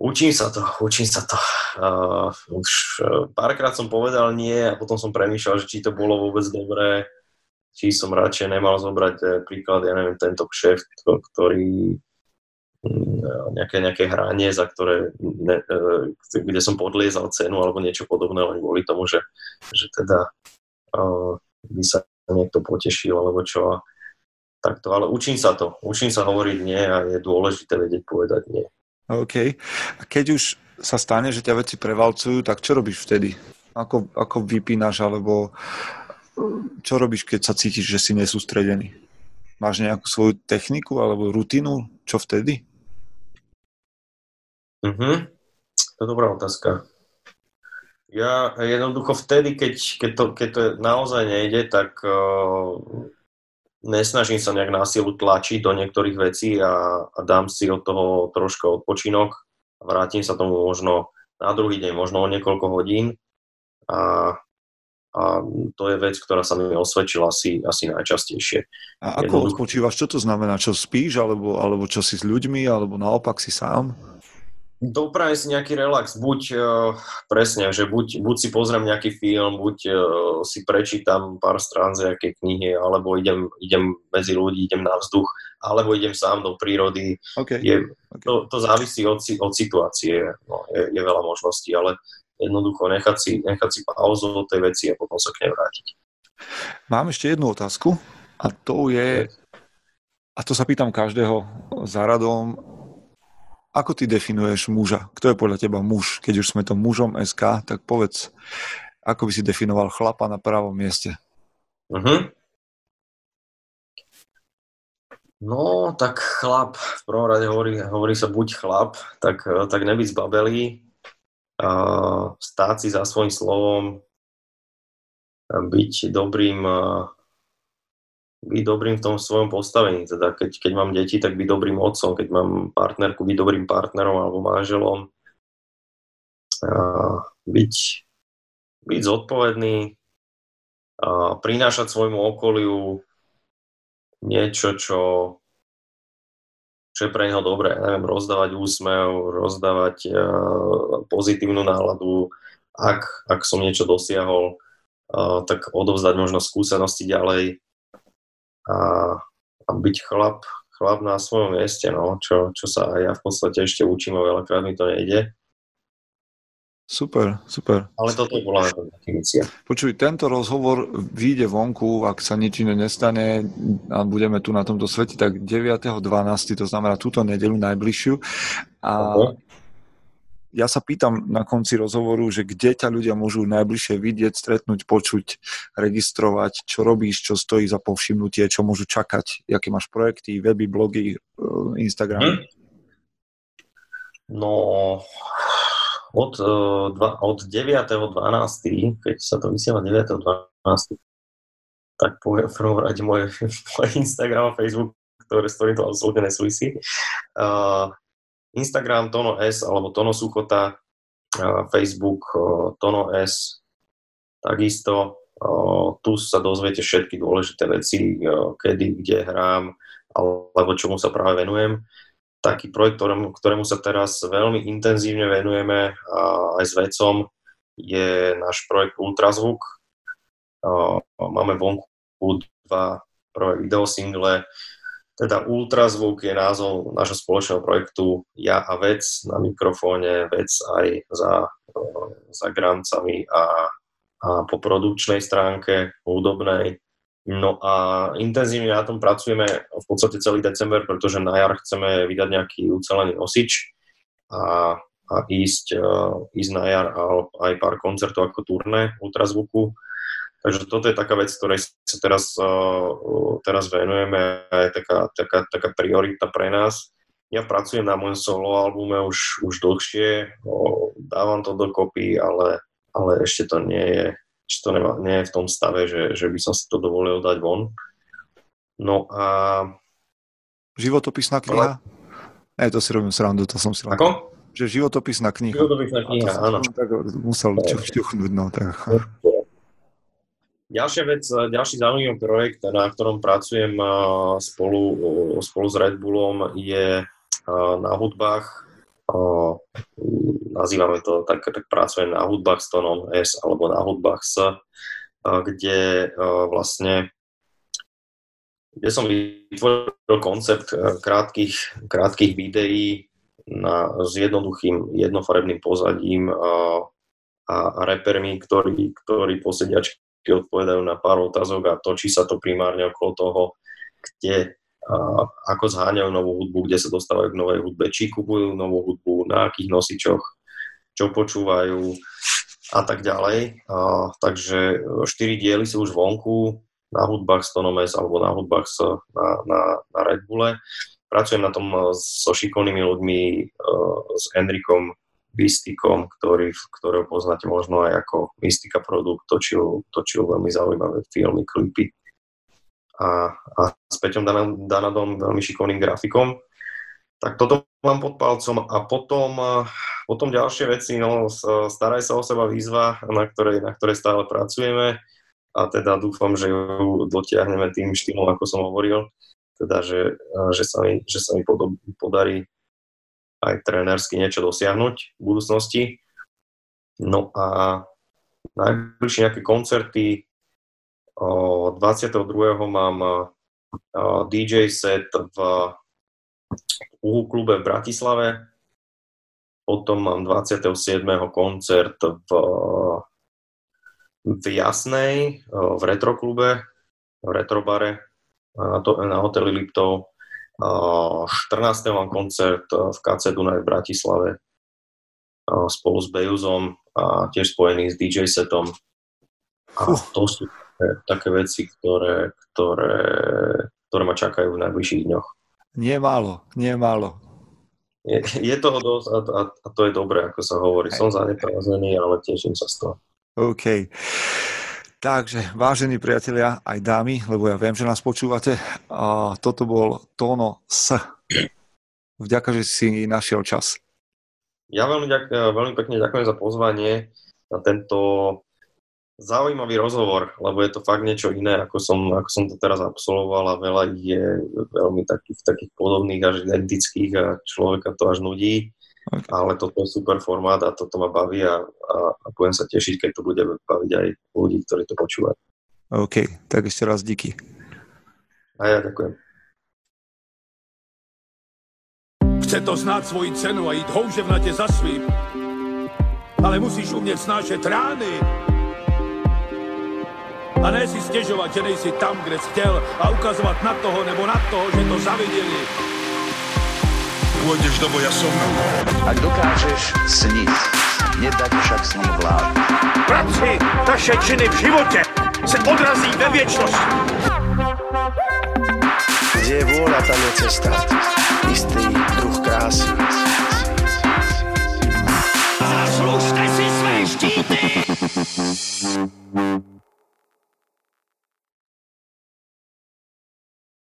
Učím sa to, učím sa to. Uh, už uh, párkrát som povedal nie a potom som premýšľal, že či to bolo vôbec dobré, či som radšej nemal zobrať uh, príklad, ja neviem, tento kšeft, ktorý mm, nejaké, nejaké hranie, za ktoré, ne, kde som podliezal cenu alebo niečo podobné len kvôli tomu, že, že teda uh, by sa niekto potešil alebo čo. takto, ale učím sa to. Učím sa hovoriť nie a je dôležité vedieť povedať nie. OK. A keď už sa stane, že ťa veci prevalcujú, tak čo robíš vtedy? Ako, ako vypínaš, alebo čo robíš, keď sa cítiš, že si nesústredený? Máš nejakú svoju techniku alebo rutinu? Čo vtedy? Mhm. To je dobrá otázka. Ja jednoducho vtedy, keď, keď, to, keď to naozaj nejde, tak uh, nesnažím sa nejak násilu tlačiť do niektorých vecí a, a dám si od toho troška odpočinok a vrátim sa tomu možno na druhý deň, možno o niekoľko hodín a, a to je vec, ktorá sa mi osvedčila asi, asi najčastejšie. A ako Jednoducho... odpočívaš? Čo to znamená? Čo spíš? Alebo, alebo čo si s ľuďmi? Alebo naopak si sám? Doprajem si nejaký relax, buď uh, presne, že buď, buď si pozriem nejaký film, buď uh, si prečítam pár strán z nejakej knihy, alebo idem, idem medzi ľudí, idem na vzduch, alebo idem sám do prírody. Okay. Je, okay. To, to závisí od, od situácie, no, je, je veľa možností, ale jednoducho nechať si, nechať si pauzu od tej veci a potom sa k nej vrátiť. Mám ešte jednu otázku a to je, a to sa pýtam každého za radom, ako ty definuješ muža? Kto je podľa teba muž? Keď už sme to mužom SK, tak povedz, ako by si definoval chlapa na pravom mieste? Uh-huh. No, tak chlap, v prvom rade hovorí, hovorí sa buď chlap, tak, tak nebyť zbabelý, uh, stáť si za svojím slovom, byť dobrým byť dobrým v tom svojom postavení. Teda keď, keď mám deti, tak byť dobrým otcom, keď mám partnerku, byť dobrým partnerom alebo manželom. A byť, byť zodpovedný, a prinášať svojmu okoliu niečo, čo, čo je pre neho dobré. Neviem, rozdávať úsmev, rozdávať uh, pozitívnu náladu. Ak, ak som niečo dosiahol, uh, tak odovzdať možno skúsenosti ďalej a, a byť chlap, chlap na svojom mieste, no, čo, čo sa ja v podstate ešte učím a veľakrát mi to nejde. Super, super. Ale toto je bola definícia. Počuj, tento rozhovor vyjde vonku, ak sa nič iné nestane a budeme tu na tomto svete, tak 9.12., to znamená túto nedelu najbližšiu. A uh-huh ja sa pýtam na konci rozhovoru, že kde ťa ľudia môžu najbližšie vidieť, stretnúť, počuť, registrovať, čo robíš, čo stojí za povšimnutie, čo môžu čakať, aké máš projekty, weby, blogy, eh, Instagram. Hm? No, od, eh, dva, od 9.12., keď sa to vysiela 9.12., tak poviem v prvom rade môj, môj Instagram a Facebook, ktoré, s ktorým to absolútne nesúvisí. Uh, Instagram Tono S alebo Tono Suchota, Facebook Tono S, takisto tu sa dozviete všetky dôležité veci, kedy, kde hrám, alebo čomu sa práve venujem. Taký projekt, ktorému, ktorému sa teraz veľmi intenzívne venujeme aj s vecom, je náš projekt Ultrazvuk. Máme vonku dva prvé videosingle, teda Ultrazvuk je názov nášho spoločného projektu Ja a vec na mikrofóne, vec aj za, za grancami a, a po produkčnej stránke hudobnej. No a intenzívne na tom pracujeme v podstate celý december, pretože na jar chceme vydať nejaký ucelený nosič a, a ísť, uh, ísť na jar a aj pár koncertov ako turné Ultrazvuku Takže toto je taká vec, ktorej sa teraz, teraz venujeme a je taká, taká, taká priorita pre nás. Ja pracujem na môjom solo albume už, už dlhšie, dávam to dokopy, ale, ale ešte to nie je, ešte to nemá, nie je v tom stave, že, že by som si to dovolil dať von. No a... Životopisná kniha? Ne, to si robím srandu, to som si... Ako? Že životopisná kniha. Životopisná kniha, áno. Tak musel čuchnúť, no tak. Ďalšia vec, ďalší zaujímavý projekt, na ktorom pracujem spolu, spolu s Red Bullom, je na hudbách. Nazývame to tak, tak pracujem na hudbách s tónom S alebo na hudbách S, kde vlastne kde som vytvoril koncept krátkých, krátkých videí na, s jednoduchým, jednofarebným pozadím a, a repermi, ktorí, ktorí po sediačke odpovedajú na pár otázok a točí sa to primárne okolo toho, kde uh, ako zháňajú novú hudbu, kde sa dostávajú k novej hudbe, či kupujú novú hudbu, na akých nosičoch, čo počúvajú a tak ďalej. Uh, takže štyri diely sú už vonku na hudbách Stonomes alebo na hudbách na, na, na Red Bulle. Pracujem na tom so šikovnými ľuďmi, uh, s Enrikom Mystikom, ktorý, ktorého poznáte možno aj ako Mystika produkt, točil, točil veľmi zaujímavé filmy, klipy. A, a s Peťom Danadom, veľmi šikovným grafikom. Tak toto mám pod palcom a potom, potom ďalšie veci, no staraj sa o seba výzva, na ktorej, na ktorej stále pracujeme a teda dúfam, že ju dotiahneme tým štýlom, ako som hovoril, teda, že, že, sa, mi, že sa mi podarí aj trénersky niečo dosiahnuť v budúcnosti. No a najbližšie nejaké koncerty, 22. mám DJ set v Uhu klube v Bratislave, potom mám 27. koncert v, v Jasnej, v Retroklube, v Retrobare na, to, na hoteli Liptov 14. mám koncert v KC Dunaj v Bratislave spolu s Bejuzom a tiež spojený s DJ setom. A to sú také, také veci, ktoré, ktoré, ktoré ma čakajú v najbližších dňoch. Nie málo, nie málo. Je, je toho dosť a, a, a to je dobré, ako sa hovorí. Som zaneprázdnený, ale teším sa z toho. OK. Takže, vážení priatelia, aj dámy, lebo ja viem, že nás počúvate, a toto bol Tóno S. Vďaka, že si našiel čas. Ja veľmi, ďak, veľmi pekne ďakujem za pozvanie na tento zaujímavý rozhovor, lebo je to fakt niečo iné, ako som, ako som to teraz absolvoval a veľa je veľmi takých, takých podobných až identických a človeka to až nudí. Okay. Ale toto je super formát a toto ma baví a, a, a budem sa tešiť, keď to bude baviť aj ľudí, ktorí to počúvajú. OK, tak ešte raz díky. A ja ďakujem. Chce to znát svoji cenu a jít houževnatě za svým, ale musíš umět snášet rány. A ne si stěžovat, že nejsi tam, kde jsi chtěl a ukazovat na toho nebo na toho, že to zaviděli pôjdeš do boja som. Ak dokážeš sniť, nedať však sní vlád. Práci taše činy v živote se odrazí ve viečnosti. Kde je vôľa, tam je cesta. Istý druh krásy. Zaslužte si své štíty!